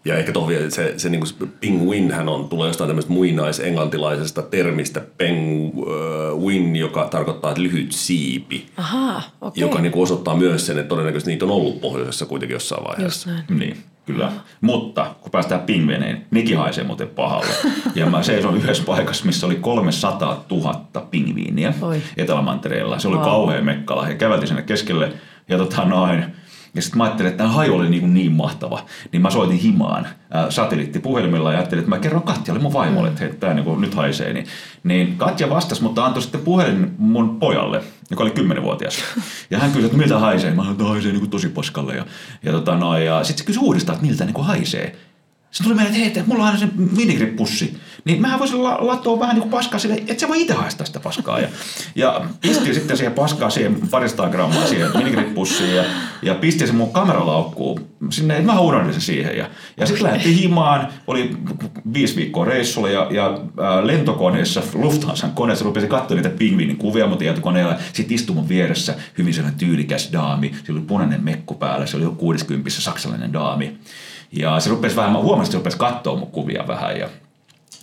ja ehkä tohvi, että se, se niin kuin hän on, tulee jostain tämmöistä muinaisenglantilaisesta termistä penguin, joka tarkoittaa lyhyt siipi. Aha, okay. Joka niin kuin osoittaa myös sen, että todennäköisesti niitä on ollut pohjoisessa kuitenkin jossain vaiheessa. Niin, kyllä. Aha. Mutta kun päästään pingveneen, nekin haisee muuten pahalle. ja mä seison yhdessä paikassa, missä oli 300 000 pingviiniä Etelämantereella. Se oli wow. kauhean mekkala. He käveltiin sinne keskelle ja tota noin, ja sitten mä ajattelin, että tämä haju oli niin, niin mahtava. Niin mä soitin himaan ää, satelliittipuhelimella ja ajattelin, että mä kerron Katjalle mun vaimolle, että tämä niin nyt haisee. Niin, niin Katja vastasi, mutta antoi sitten puhelin mun pojalle, joka oli 10-vuotias. Ja hän kysyi, että miltä haisee. Mä sanoin, että haisee niin tosi paskalle. Ja, ja, tota, ja sitten se kysyi uudestaan, että miltä niin haisee. Sitten tuli meille, että hei, mulla on aina se minigrippussi. Niin mähän voisin latoa vähän niin kuin paskaa sille, että se voi itse haistaa sitä paskaa. Ja, ja pisti sitten siihen paskaa siihen parista grammaa siihen minigripussiin ja, ja pisti sen mun kameralaukkuun sinne, että mä unohdin se siihen. Ja, ja sitten lähti himaan, oli viisi viikkoa reissulla ja, ja äh, lentokoneessa, Lufthansan koneessa rupesi katsoa niitä pingviinin kuvia mun tietokoneella. Sitten istui mun vieressä hyvin sellainen tyylikäs daami, sillä oli punainen mekko päällä, se oli jo 60 saksalainen daami. Ja se rupesi vähän, mä huomasin, että se rupesi katsoa mun kuvia vähän ja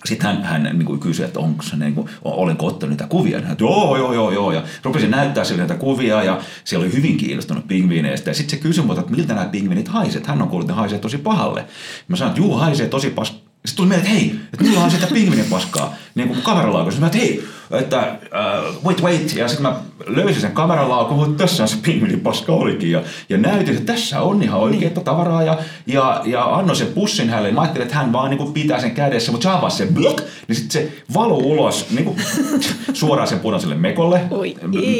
sitten hän, hän niin kuin kysyi, että onko se, niin kuin, olenko ottanut niitä kuvia. Hän, joo, joo, joo, joo. Ja rupesin näyttää sille näitä kuvia ja se oli hyvin kiinnostunut pingviineistä. Ja sitten se kysyi multa, että miltä nämä pingviinit haiset. Hän on kuullut, että ne haisee tosi pahalle. Mä sanoin, että juu, haisee tosi pas, sitten tuli mieleen, että hei, että mulla on sitä pingvinin paskaa. Niin kuin kameralaukossa. Mä että hei, että uh, wait, wait. Ja sitten mä löysin sen kameralaukun, mutta tässä on se pingvinin paska olikin. Ja, ja näytin, että tässä on ihan oikeaa niin. tavaraa. Ja, ja, ja annoin sen pussin hänelle. Mä ajattelin, että hän vaan niin kuin pitää sen kädessä, mutta se sen blok, niin sitten se valuu ulos niin kuin, suoraan sen punaiselle mekolle. Oi,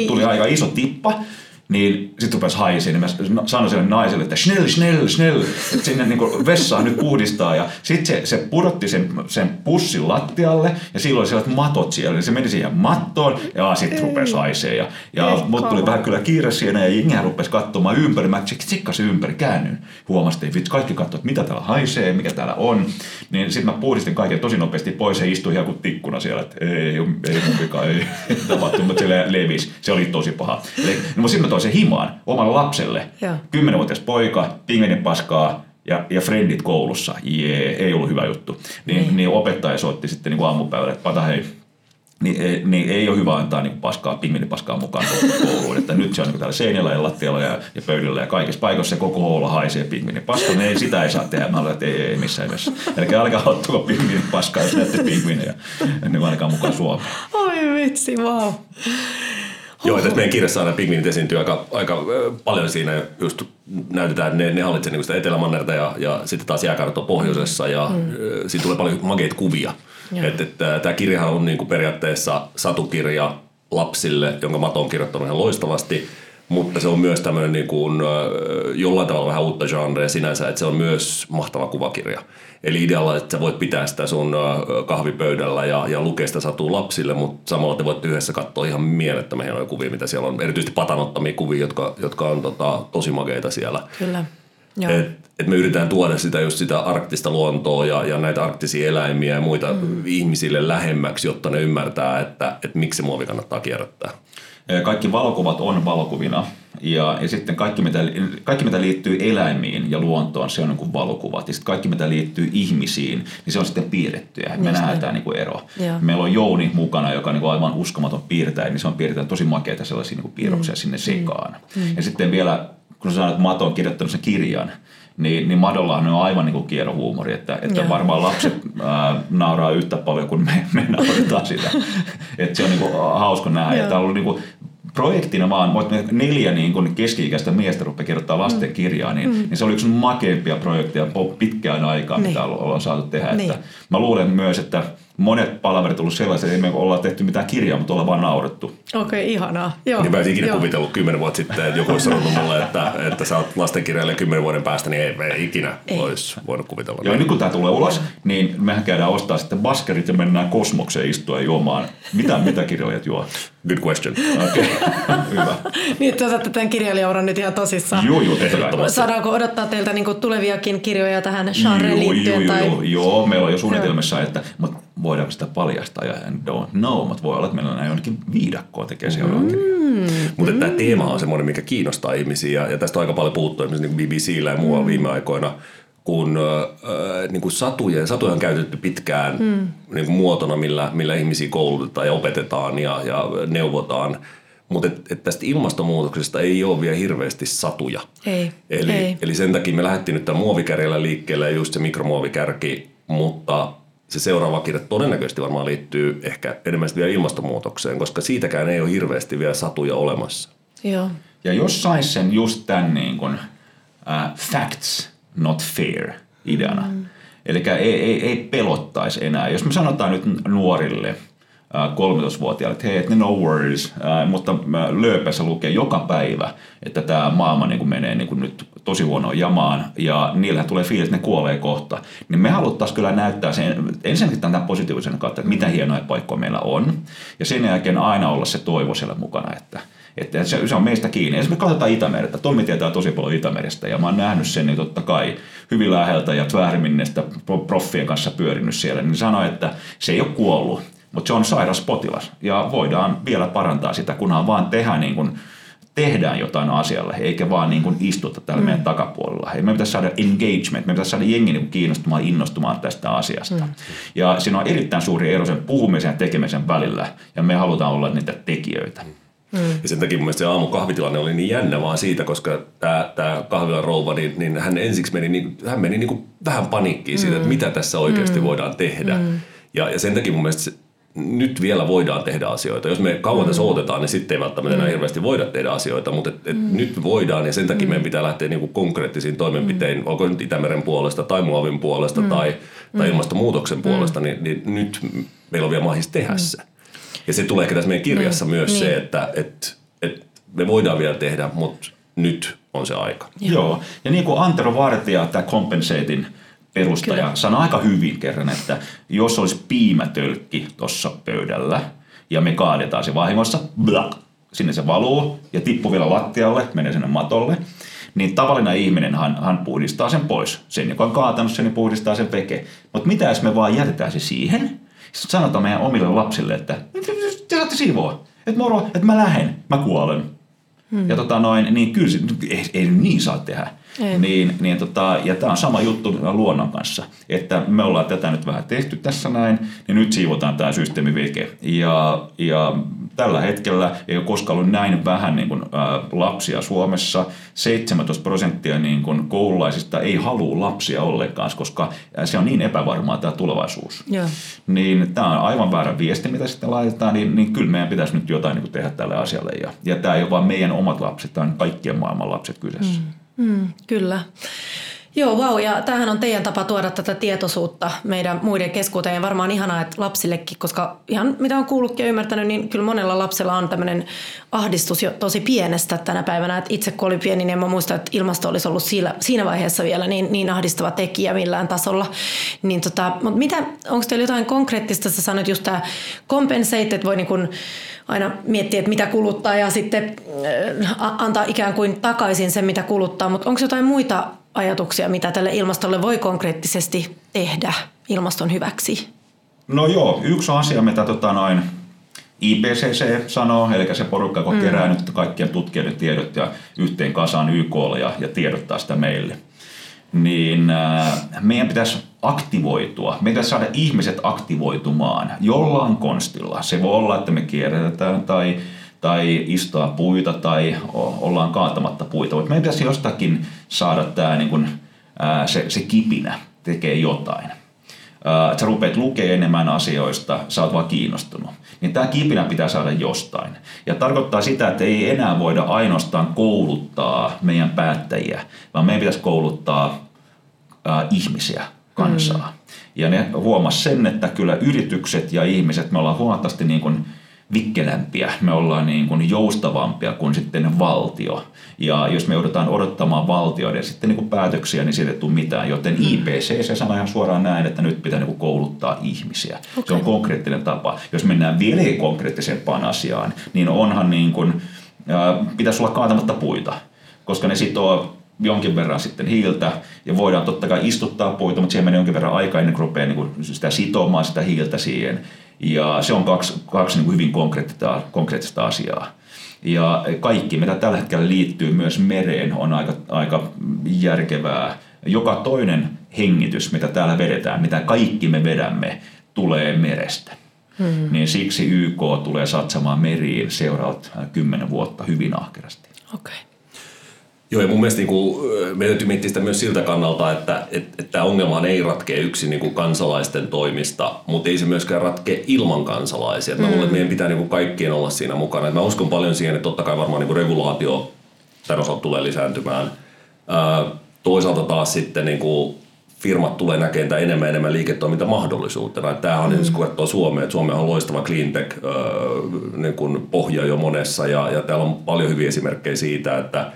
Tuli aika iso tippa niin sitten rupesi haisiin, niin mä sanoin sille naiselle, että schnell, schnell, schnell, että sinne niin vessaan nyt puhdistaa. Ja sitten se, se pudotti sen, sen pussin lattialle ja silloin oli sellaiset matot siellä, niin se meni siihen mattoon ja sitten rupesi haisee. Ja, ja mut tuli vähän kyllä kiire siinä ja Ingehän rupesi katsomaan ympäri, mä tsikkasin ympäri, käännyin. Huomasin, että vitsi, kaikki katsoivat, mitä täällä haisee, mikä täällä on. Niin sitten mä puhdistin kaiken tosi nopeasti pois ja istuin ihan kuin tikkuna siellä, että ei, ei, ei mun vika, ei, ei tapahtunut, mutta se levisi. Se oli tosi paha. No, sitten mä sen himaan omalle lapselle. Kymmenenvuotias poika, pingvenin paskaa ja, ja frendit koulussa. Jee, ei ollut hyvä juttu. Niin, niin. niin opettaja soitti sitten niin aamupäivällä, että pata hei, niin, ei, niin ei ole hyvä antaa niin paskaa, pingvinipaskaa mukaan kouluun. Että nyt se on niin täällä seinällä ja lattialla ja, ja pöydällä ja kaikissa paikoissa se koko olla haisee pingvinipaskaa. Niin ei, sitä ei saa tehdä. Mä olen, että ei, ei missään nimessä. Eli älkää ottako pingvinipaskaa, jos näette pingvinejä. Niin ainakaan mukaan Suomeen. Oi vitsi, wow. Joo, että meidän kirjassa aina pingvinit esiintyy aika, aika paljon siinä just näytetään, että ne, ne hallitsevat niin sitä etelämannerta ja, ja sitten taas jääkartta pohjoisessa ja mm. siinä tulee paljon makeita kuvia. Että, että, tämä kirjahan on niin kuin periaatteessa satukirja lapsille, jonka Mato on kirjoittanut ihan loistavasti, mutta se on myös tämmöinen niin kuin, jollain tavalla vähän uutta genrea sinänsä, että se on myös mahtava kuvakirja. Eli idealla, että sä voit pitää sitä sun kahvipöydällä ja, ja lukea sitä satuu lapsille, mutta samalla te voitte yhdessä katsoa ihan mielettömän hienoja kuvia, mitä siellä on. Erityisesti patanottamia kuvia, jotka, jotka on tota, tosi makeita siellä. Kyllä. Et, et me yritetään tuoda sitä just sitä arktista luontoa ja, ja näitä arktisia eläimiä ja muita mm. ihmisille lähemmäksi, jotta ne ymmärtää, että, että miksi se muovi kannattaa kierrättää. Kaikki valokuvat on valokuvina ja, ja sitten kaikki mitä, kaikki mitä liittyy eläimiin ja luontoon, se on niin kuin valokuvat. Ja sitten kaikki mitä liittyy ihmisiin, niin se on sitten piirrettyjä. Me Just nähdään tämä niin kuin ero. Joo. Meillä on Jouni mukana, joka on niin kuin aivan uskomaton piirtäjä, niin se on piirtänyt tosi makeita sellaisia niin kuin piirroksia mm. sinne sekaan. Mm. Ja sitten vielä, kun sä sanoit, että Mato on kirjoittanut sen kirjan, niin, niin Madollahan on aivan niin kuin kierrohuumori, että, että varmaan lapset ää, nauraa yhtä paljon kuin me, me naurataan sitä. että se on niin kuin, hauska nähdä. Ja tämä on niin kuin, projektina vaan, neljä niin kun keski-ikäistä miestä rupeaa kirjoittaa lasten mm. kirjaa, niin, mm. niin se oli yksi makeimpia projekteja pitkään aikaan, niin. mitä ollaan saatu tehdä. Niin. Että mä luulen myös, että monet palaverit ollut sellaisia, että ei me olla tehty mitään kirjaa, mutta ollaan vaan naurettu. Okei, okay, ihanaa. Joo. Niin mä en ikinä Joo. kuvitellut kymmenen vuotta sitten, että joku olisi sanonut mulle, että, että sä oot lastenkirjailija kymmenen vuoden päästä, niin ei, ei ikinä ei. olisi voinut kuvitella. Joo, nyt kun tämä tulee ulos, niin mehän käydään ostaa sitten baskerit ja mennään kosmokseen istua juomaan. Mitä, mitä kirjailijat juo? Good question. Okei, okay. hyvä. niin, että otatte tämän kirjailijauran nyt ihan tosissaan. Joo, joo, tehdään. Saadaanko odottaa teiltä niinku tuleviakin kirjoja tähän genreen liittyen? Joo, tai... joo, joo, meillä on jo suunnitelmissa, että mutta voidaanko sitä paljastaa ja don't know, mutta voi olla, että meillä on jonnekin viidakkoa tekee seuraavan mm. Mutta mm. tämä teema on semmoinen, mikä kiinnostaa ihmisiä ja, ja tästä on aika paljon puhuttu esimerkiksi niin BBCllä ja muualla mm. viime aikoina, kun äh, niin kuin satuja, satuja on käytetty pitkään mm. niin kuin muotona, millä, millä ihmisiä koulutetaan ja opetetaan ja, ja neuvotaan. Mutta et, et tästä ilmastonmuutoksesta ei ole vielä hirveästi satuja. Ei, eli, ei. eli sen takia me lähdettiin nyt tämän muovikärjellä liikkeelle, just se mikromuovikärki, mutta se seuraava kirja todennäköisesti varmaan liittyy ehkä enemmän vielä ilmastonmuutokseen, koska siitäkään ei ole hirveästi vielä satuja olemassa. Joo. Ja jos sais sen just tämän niin kuin, uh, facts, not fair ideana, mm. eli ei, ei, ei pelottaisi enää. Jos me sanotaan nyt nuorille – 13-vuotiaille, että hei, no worries, mutta lööpässä lukee joka päivä, että tämä maailma niin kuin menee niin kuin nyt tosi huonoon jamaan ja niillä tulee fiilis, että ne kuolee kohta. Niin me haluttaisiin kyllä näyttää sen, ensinnäkin tämän positiivisen kautta, että mitä hienoja paikkoja meillä on ja sen jälkeen aina olla se toivo siellä mukana, että että se, se on meistä kiinni. Esimerkiksi katsotaan Itämerta. Tommi tietää tosi paljon Itämerestä ja mä oon nähnyt sen niin totta kai hyvin läheltä ja Tvärminnestä proffien kanssa pyörinyt siellä. Niin sanoi, että se ei ole kuollut mutta se on sairas potilas ja voidaan vielä parantaa sitä, kunhan vaan tehdään, niin kuin, tehdään jotain asialle, eikä vaan niin kuin istuta täällä mm. meidän takapuolella. Hei, me pitäisi saada engagement, me pitäisi saada jengi niin kiinnostumaan, innostumaan tästä asiasta. Mm. Ja siinä on erittäin suuri ero sen puhumisen ja tekemisen välillä, ja me halutaan olla niitä tekijöitä. Mm. Ja sen takia mun mielestä se aamukahvitilanne oli niin jännä vaan siitä, koska tämä, tämä kahvilan rouva, niin, niin hän ensiksi meni, niin, hän meni niin kuin vähän paniikkiin siitä, mm. että mitä tässä oikeasti mm. voidaan tehdä. Mm. Ja, ja sen takia mun mielestä nyt vielä voidaan tehdä asioita. Jos me kauan tässä mm. odotetaan, niin sitten ei välttämättä enää mm. hirveästi voida tehdä asioita, mutta et, et mm. nyt voidaan ja sen takia mm. meidän pitää lähteä niinku konkreettisiin toimenpiteisiin, mm. onko nyt Itämeren puolesta tai muovin puolesta mm. tai, tai mm. ilmastonmuutoksen puolesta, mm. niin, niin nyt meillä on vielä mahdollista tehdä mm. se. Ja se tulee ehkä tässä meidän kirjassa mm. myös niin. se, että et, et me voidaan vielä tehdä, mutta nyt on se aika. Joo, Joo. ja niin kuin Antero Vartija, tämä Compensating – perustaja Kyllä. sanoi aika hyvin kerran, että jos olisi piimätölkki tuossa pöydällä ja me kaadetaan se vahingossa, blak, sinne se valuu ja tippuu vielä lattialle, menee sinne matolle, niin tavallinen ihminen hän, hän puhdistaa sen pois. Sen, joka on kaatanut sen, niin puhdistaa sen veke. Mutta mitä jos me vaan jätetään se siihen? Sitten sanotaan meidän omille lapsille, että te saatte siivoa. Että moro, että mä lähden, mä kuolen. Hmm. Ja tota noin, niin kyllä ei, ei niin saa tehdä. Niin, niin tota, ja tämä on sama juttu luonnon kanssa, että me ollaan tätä nyt vähän tehty tässä näin, niin nyt siivotaan tämä systeemi veke. Ja, ja tällä hetkellä ei ole koskaan ollut näin vähän niin kuin, ä, lapsia Suomessa. 17 prosenttia niin kuin, koululaisista ei halua lapsia ollenkaan, koska se on niin epävarmaa tämä tulevaisuus. Joo. Niin tämä on aivan väärä viesti, mitä sitten laitetaan, niin, niin kyllä meidän pitäisi nyt jotain niin kuin, tehdä tälle asialle. Ja, ja tämä ei ole vain meidän omat lapset, tämä on kaikkien maailman lapset kyseessä. Mm. Mm, kyllä. Joo, wow. Ja tämähän on teidän tapa tuoda tätä tietoisuutta meidän muiden keskuuteen. Ja varmaan ihanaa, että lapsillekin, koska ihan mitä on kuullutkin ja ymmärtänyt, niin kyllä monella lapsella on tämmöinen ahdistus jo tosi pienestä tänä päivänä. Että itse kun oli pieni, niin mä muistan, että ilmasto olisi ollut siinä, siinä vaiheessa vielä niin, niin ahdistava tekijä millään tasolla. Niin tota, mutta mitä, onko teillä jotain konkreettista? Sä sanoit just tämä compensate, että voi niin kuin aina miettiä, että mitä kuluttaa ja sitten äh, antaa ikään kuin takaisin sen, mitä kuluttaa. Mutta onko jotain muita ajatuksia, mitä tälle ilmastolle voi konkreettisesti tehdä ilmaston hyväksi? No joo, yksi asia, mitä tota noin IPCC sanoo, eli se porukka, joka mm. kerää nyt kaikkien tutkijoiden tiedot ja yhteen kasaan YKlle ja, ja tiedottaa sitä meille, niin äh, meidän pitäisi aktivoitua. Meidän saada ihmiset aktivoitumaan jollain konstilla. Se voi olla, että me kierrätetään tai tai istaa puita tai ollaan kaatamatta puita. Mutta meidän pitäisi jostakin saada tämä niin kuin, ää, se, se kipinä tekee jotain. Ää, sä rupeat lukemaan enemmän asioista, sä oot vaan kiinnostunut. Niin tämä kipinä pitää saada jostain. Ja tarkoittaa sitä, että ei enää voida ainoastaan kouluttaa meidän päättäjiä, vaan meidän pitäisi kouluttaa ihmisiä, kansaa. Mm. Ja ne huomas sen, että kyllä yritykset ja ihmiset, me ollaan huomattavasti niin kuin vikkelämpiä, me ollaan niin kuin joustavampia kuin sitten valtio. Ja jos me joudutaan odottamaan valtioiden sitten niin kuin päätöksiä, niin siitä ei tule mitään. Joten mm. IPC se sanoo ihan suoraan näin, että nyt pitää niin kuin kouluttaa ihmisiä. Okay. Se on konkreettinen tapa. Jos mennään vielä konkreettisempaan asiaan, niin onhan niin kuin, äh, pitäisi olla kaatamatta puita, koska ne sitoo jonkin verran sitten hiiltä ja voidaan totta kai istuttaa puita, mutta siihen menee jonkin verran aikaa ennen kuin rupeaa niin kuin sitä sitomaan sitä hiiltä siihen. Ja se on kaksi, kaksi niin kuin hyvin konkreettista, konkreettista asiaa. Ja kaikki, mitä tällä hetkellä liittyy myös mereen, on aika, aika järkevää. Joka toinen hengitys, mitä täällä vedetään, mitä kaikki me vedämme, tulee merestä. Mm-hmm. Niin siksi YK tulee satsamaan meriin seuraavat kymmenen vuotta hyvin ahkerasti. Okay. Joo, ja mun mielestä niin kuin, meidän täytyy miettiä sitä myös siltä kannalta, että, että, ongelma ei ratkea yksin niin kuin kansalaisten toimista, mutta ei se myöskään ratkea ilman kansalaisia. Mm. Mä luulen, että meidän pitää niin kuin kaikkien olla siinä mukana. Et mä uskon paljon siihen, että totta kai varmaan niin kuin regulaatio tämän osalta tulee lisääntymään. Ää, toisaalta taas sitten niin kuin firmat tulee näkemään enemmän ja enemmän liiketoimintamahdollisuutena. Tämähän on, mm. kun katsoo Suomea, että Suomea on loistava cleantech niin kuin pohja jo monessa ja, ja täällä on paljon hyviä esimerkkejä siitä, että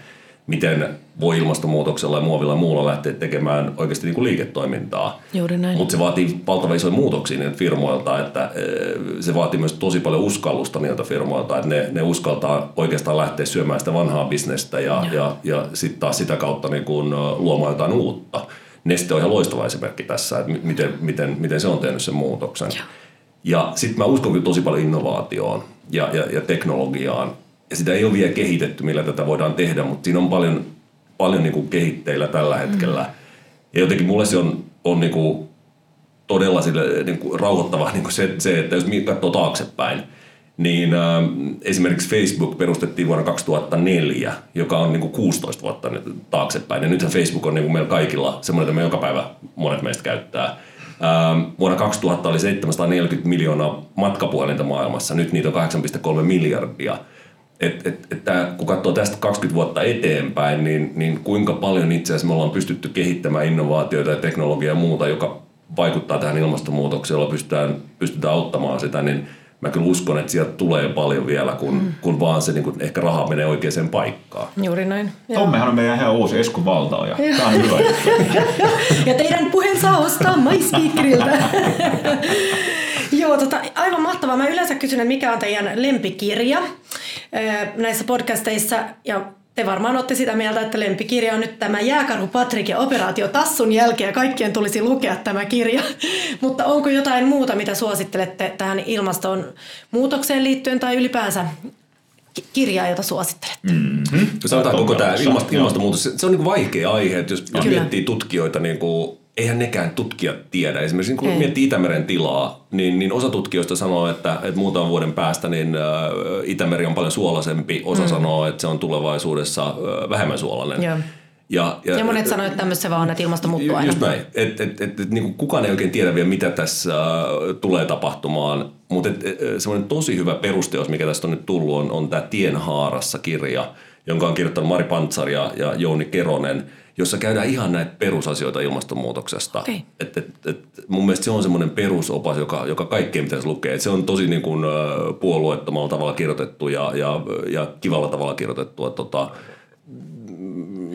miten voi ilmastonmuutoksella ja muovilla ja muulla lähteä tekemään oikeasti niin kuin liiketoimintaa. Juuri näin. Mutta se vaatii valtavan isoja muutoksia niiltä firmoilta, että eh, se vaatii myös tosi paljon uskallusta niiltä firmoilta, että ne, ne uskaltaa oikeastaan lähteä syömään sitä vanhaa bisnestä ja, ja, ja, ja sitten taas sitä kautta niin kuin luomaan jotain uutta. Neste on ihan loistava esimerkki tässä, että miten, miten, miten se on tehnyt sen muutoksen. Ja, ja sitten mä uskon kyllä tosi paljon innovaatioon ja, ja, ja teknologiaan ja sitä ei ole vielä kehitetty, millä tätä voidaan tehdä, mutta siinä on paljon, paljon niin kuin kehitteillä tällä hetkellä. Mm. Ja jotenkin mulle se on, on niin kuin todella sille, niin kuin rauhoittava niin kuin se, se, että jos katsoo taaksepäin, niin äh, esimerkiksi Facebook perustettiin vuonna 2004, joka on niin kuin 16 vuotta taaksepäin. Ja nythän Facebook on niin kuin meillä kaikilla semmoinen, että me joka päivä monet meistä käyttää. Ähm, vuonna 2000 oli 740 miljoonaa matkapuhelinta maailmassa, nyt niitä on 8,3 miljardia – et, et, et tää, kun katsoo tästä 20 vuotta eteenpäin, niin, niin kuinka paljon itse asiassa me ollaan pystytty kehittämään innovaatioita ja teknologiaa ja muuta, joka vaikuttaa tähän ilmastonmuutokseen, jolla pystytään, pystytään auttamaan sitä, niin mä kyllä uskon, että sieltä tulee paljon vielä, kun, mm. kun vaan se niin kun ehkä raha menee oikeaan paikkaan. Juuri näin. Tommehan on meidän ihan uusi Esku Valtaoja. Tämä on hyvä Ja teidän puheen saa ostaa MySpeakerilta. Joo, tota, aivan mahtavaa. Mä yleensä kysyn, että mikä on teidän lempikirja näissä podcasteissa. Ja te varmaan olette sitä mieltä, että lempikirja on nyt tämä Jääkarhu Patrik ja Operaatio Tassun jälkeen ja kaikkien tulisi lukea tämä kirja. Mutta onko jotain muuta, mitä suosittelette tähän ilmastonmuutokseen liittyen tai ylipäänsä kirjaa, jota suosittelette? Mm-hmm. Sanotaan koko tämä ilmast- ilmastonmuutos, se on niin vaikea aihe, että jos, jos miettii tutkijoita niin kuin eihän nekään tutkijat tiedä. Esimerkiksi kun Ei. miettii Itämeren tilaa, niin, niin osa tutkijoista sanoo, että, että muutaman vuoden päästä niin ä, Itämeri on paljon suolaisempi. Osa mm. sanoo, että se on tulevaisuudessa ä, vähemmän suolainen. Joo. Ja, ja, ja monet sanoivat tämmöistä vaan, että ilmasto muuttuu aina. Just näin. Et, et, et, et, niin kukaan ei oikein tiedä vielä, mitä tässä äh, tulee tapahtumaan. Mutta semmoinen tosi hyvä perusteos, mikä tästä on nyt tullut, on, on tämä Tienhaarassa kirja, jonka on kirjoittanut Mari Pantsar ja, ja Jouni Keronen, jossa käydään ihan näitä perusasioita ilmastonmuutoksesta. Okay. Et, et, et, mun mielestä se on semmoinen perusopas, joka, joka kaikkeen pitäisi lukea. Et se on tosi niin kuin, puolueettomalla tavalla kirjoitettu ja, ja, ja kivalla tavalla kirjoitettu. Et, tota,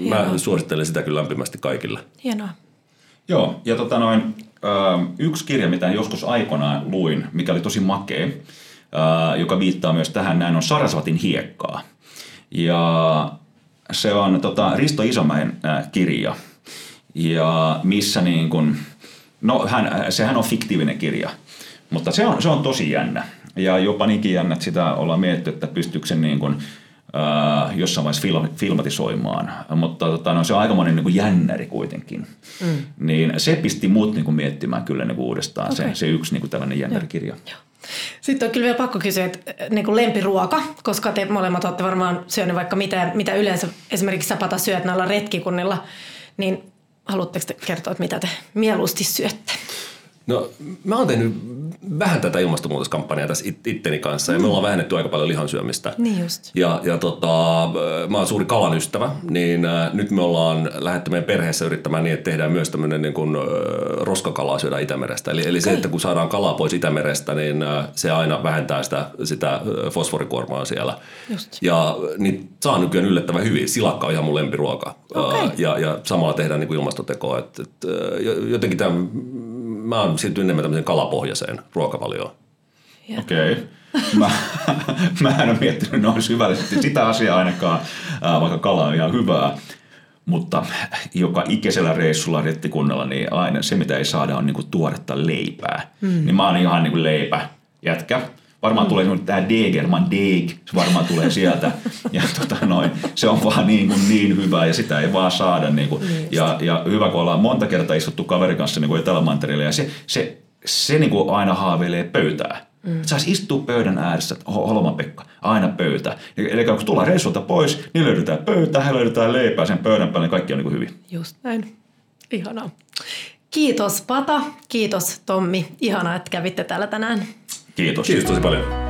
mä suosittelen sitä kyllä lämpimästi kaikille. Hienoa. Joo, ja tota noin, yksi kirja, mitä joskus aikoinaan luin, mikä oli tosi makea, joka viittaa myös tähän, näin on Sarasvatin hiekkaa. Ja se on tota, Risto Isomäen kirja, ja missä niin kun, no hän, sehän on fiktiivinen kirja, mutta se on, se on tosi jännä. Ja jopa niinkin jännä, että sitä ollaan mietitty, että pystyykö sen niin kun, äh, jossain vaiheessa film, filmatisoimaan, mutta tota, no, se on aikamoinen niin kuin jännäri kuitenkin. Mm. Niin se pisti muut niin kuin miettimään kyllä niin kuin uudestaan, okay. se, se yksi niin kuin tällainen jännärikirja. Joo. Sitten on kyllä vielä pakko kysyä, että niin kuin lempiruoka, koska te molemmat olette varmaan syöneet vaikka mitä, mitä yleensä esimerkiksi Sapata syöt näillä retkikunnilla, niin haluatteko te kertoa, että mitä te mieluusti syötte? No mä oon tehnyt vähän tätä ilmastonmuutoskampanjaa tässä it- itteni kanssa ja me ollaan vähennetty aika paljon lihansyömistä. Niin just. Ja, ja tota, mä oon suuri kalan ystävä, niin äh, nyt me ollaan lähdetty meidän perheessä yrittämään niin, että tehdään myös tämmöinen niin kuin, äh, roskakalaa syödä Itämerestä. Eli, eli se, että kun saadaan kalaa pois Itämerestä, niin äh, se aina vähentää sitä, sitä äh, fosforikuormaa siellä. Just. Ja niin saa nykyään yllättävän hyvin. Silakka on ihan mun lempiruoka. Okay. Äh, ja, ja samalla tehdään niin kuin ilmastotekoa. Et, et, äh, jotenkin tämä mä oon siirtynyt enemmän tämmöiseen kalapohjaiseen ruokavalioon. Okei. Okay. Mä, mä en ole miettinyt noin syvällisesti sitä asiaa ainakaan, vaikka kala on ihan hyvää. Mutta joka ikisellä reissulla rettikunnalla, niin aina se mitä ei saada on niinku tuoretta leipää. Mm. Niin mä oon ihan niinku leipä jätkä. Varmaan mm. tulee tämä Degerman Deg, se varmaan tulee sieltä. ja tota noin, se on vaan niin, kuin niin hyvä ja sitä ei vaan saada. Niin kuin. Ja, ja hyvä, kun ollaan monta kertaa istuttu kaverin kanssa niin kuin Etelämantereella ja se, se, se niin kuin aina haaveilee pöytää. Mm. Saisi istua pöydän ääressä, Holman Pekka, aina pöytä. Eli kun tullaan reissulta pois, niin löydetään pöytä, he löydetään leipää sen pöydän päälle, niin kaikki on niin kuin hyvin. Just näin. Ihanaa. Kiitos Pata, kiitos Tommi. Ihanaa, että kävitte täällä tänään. Kiitos. Kiitos tosi paljon.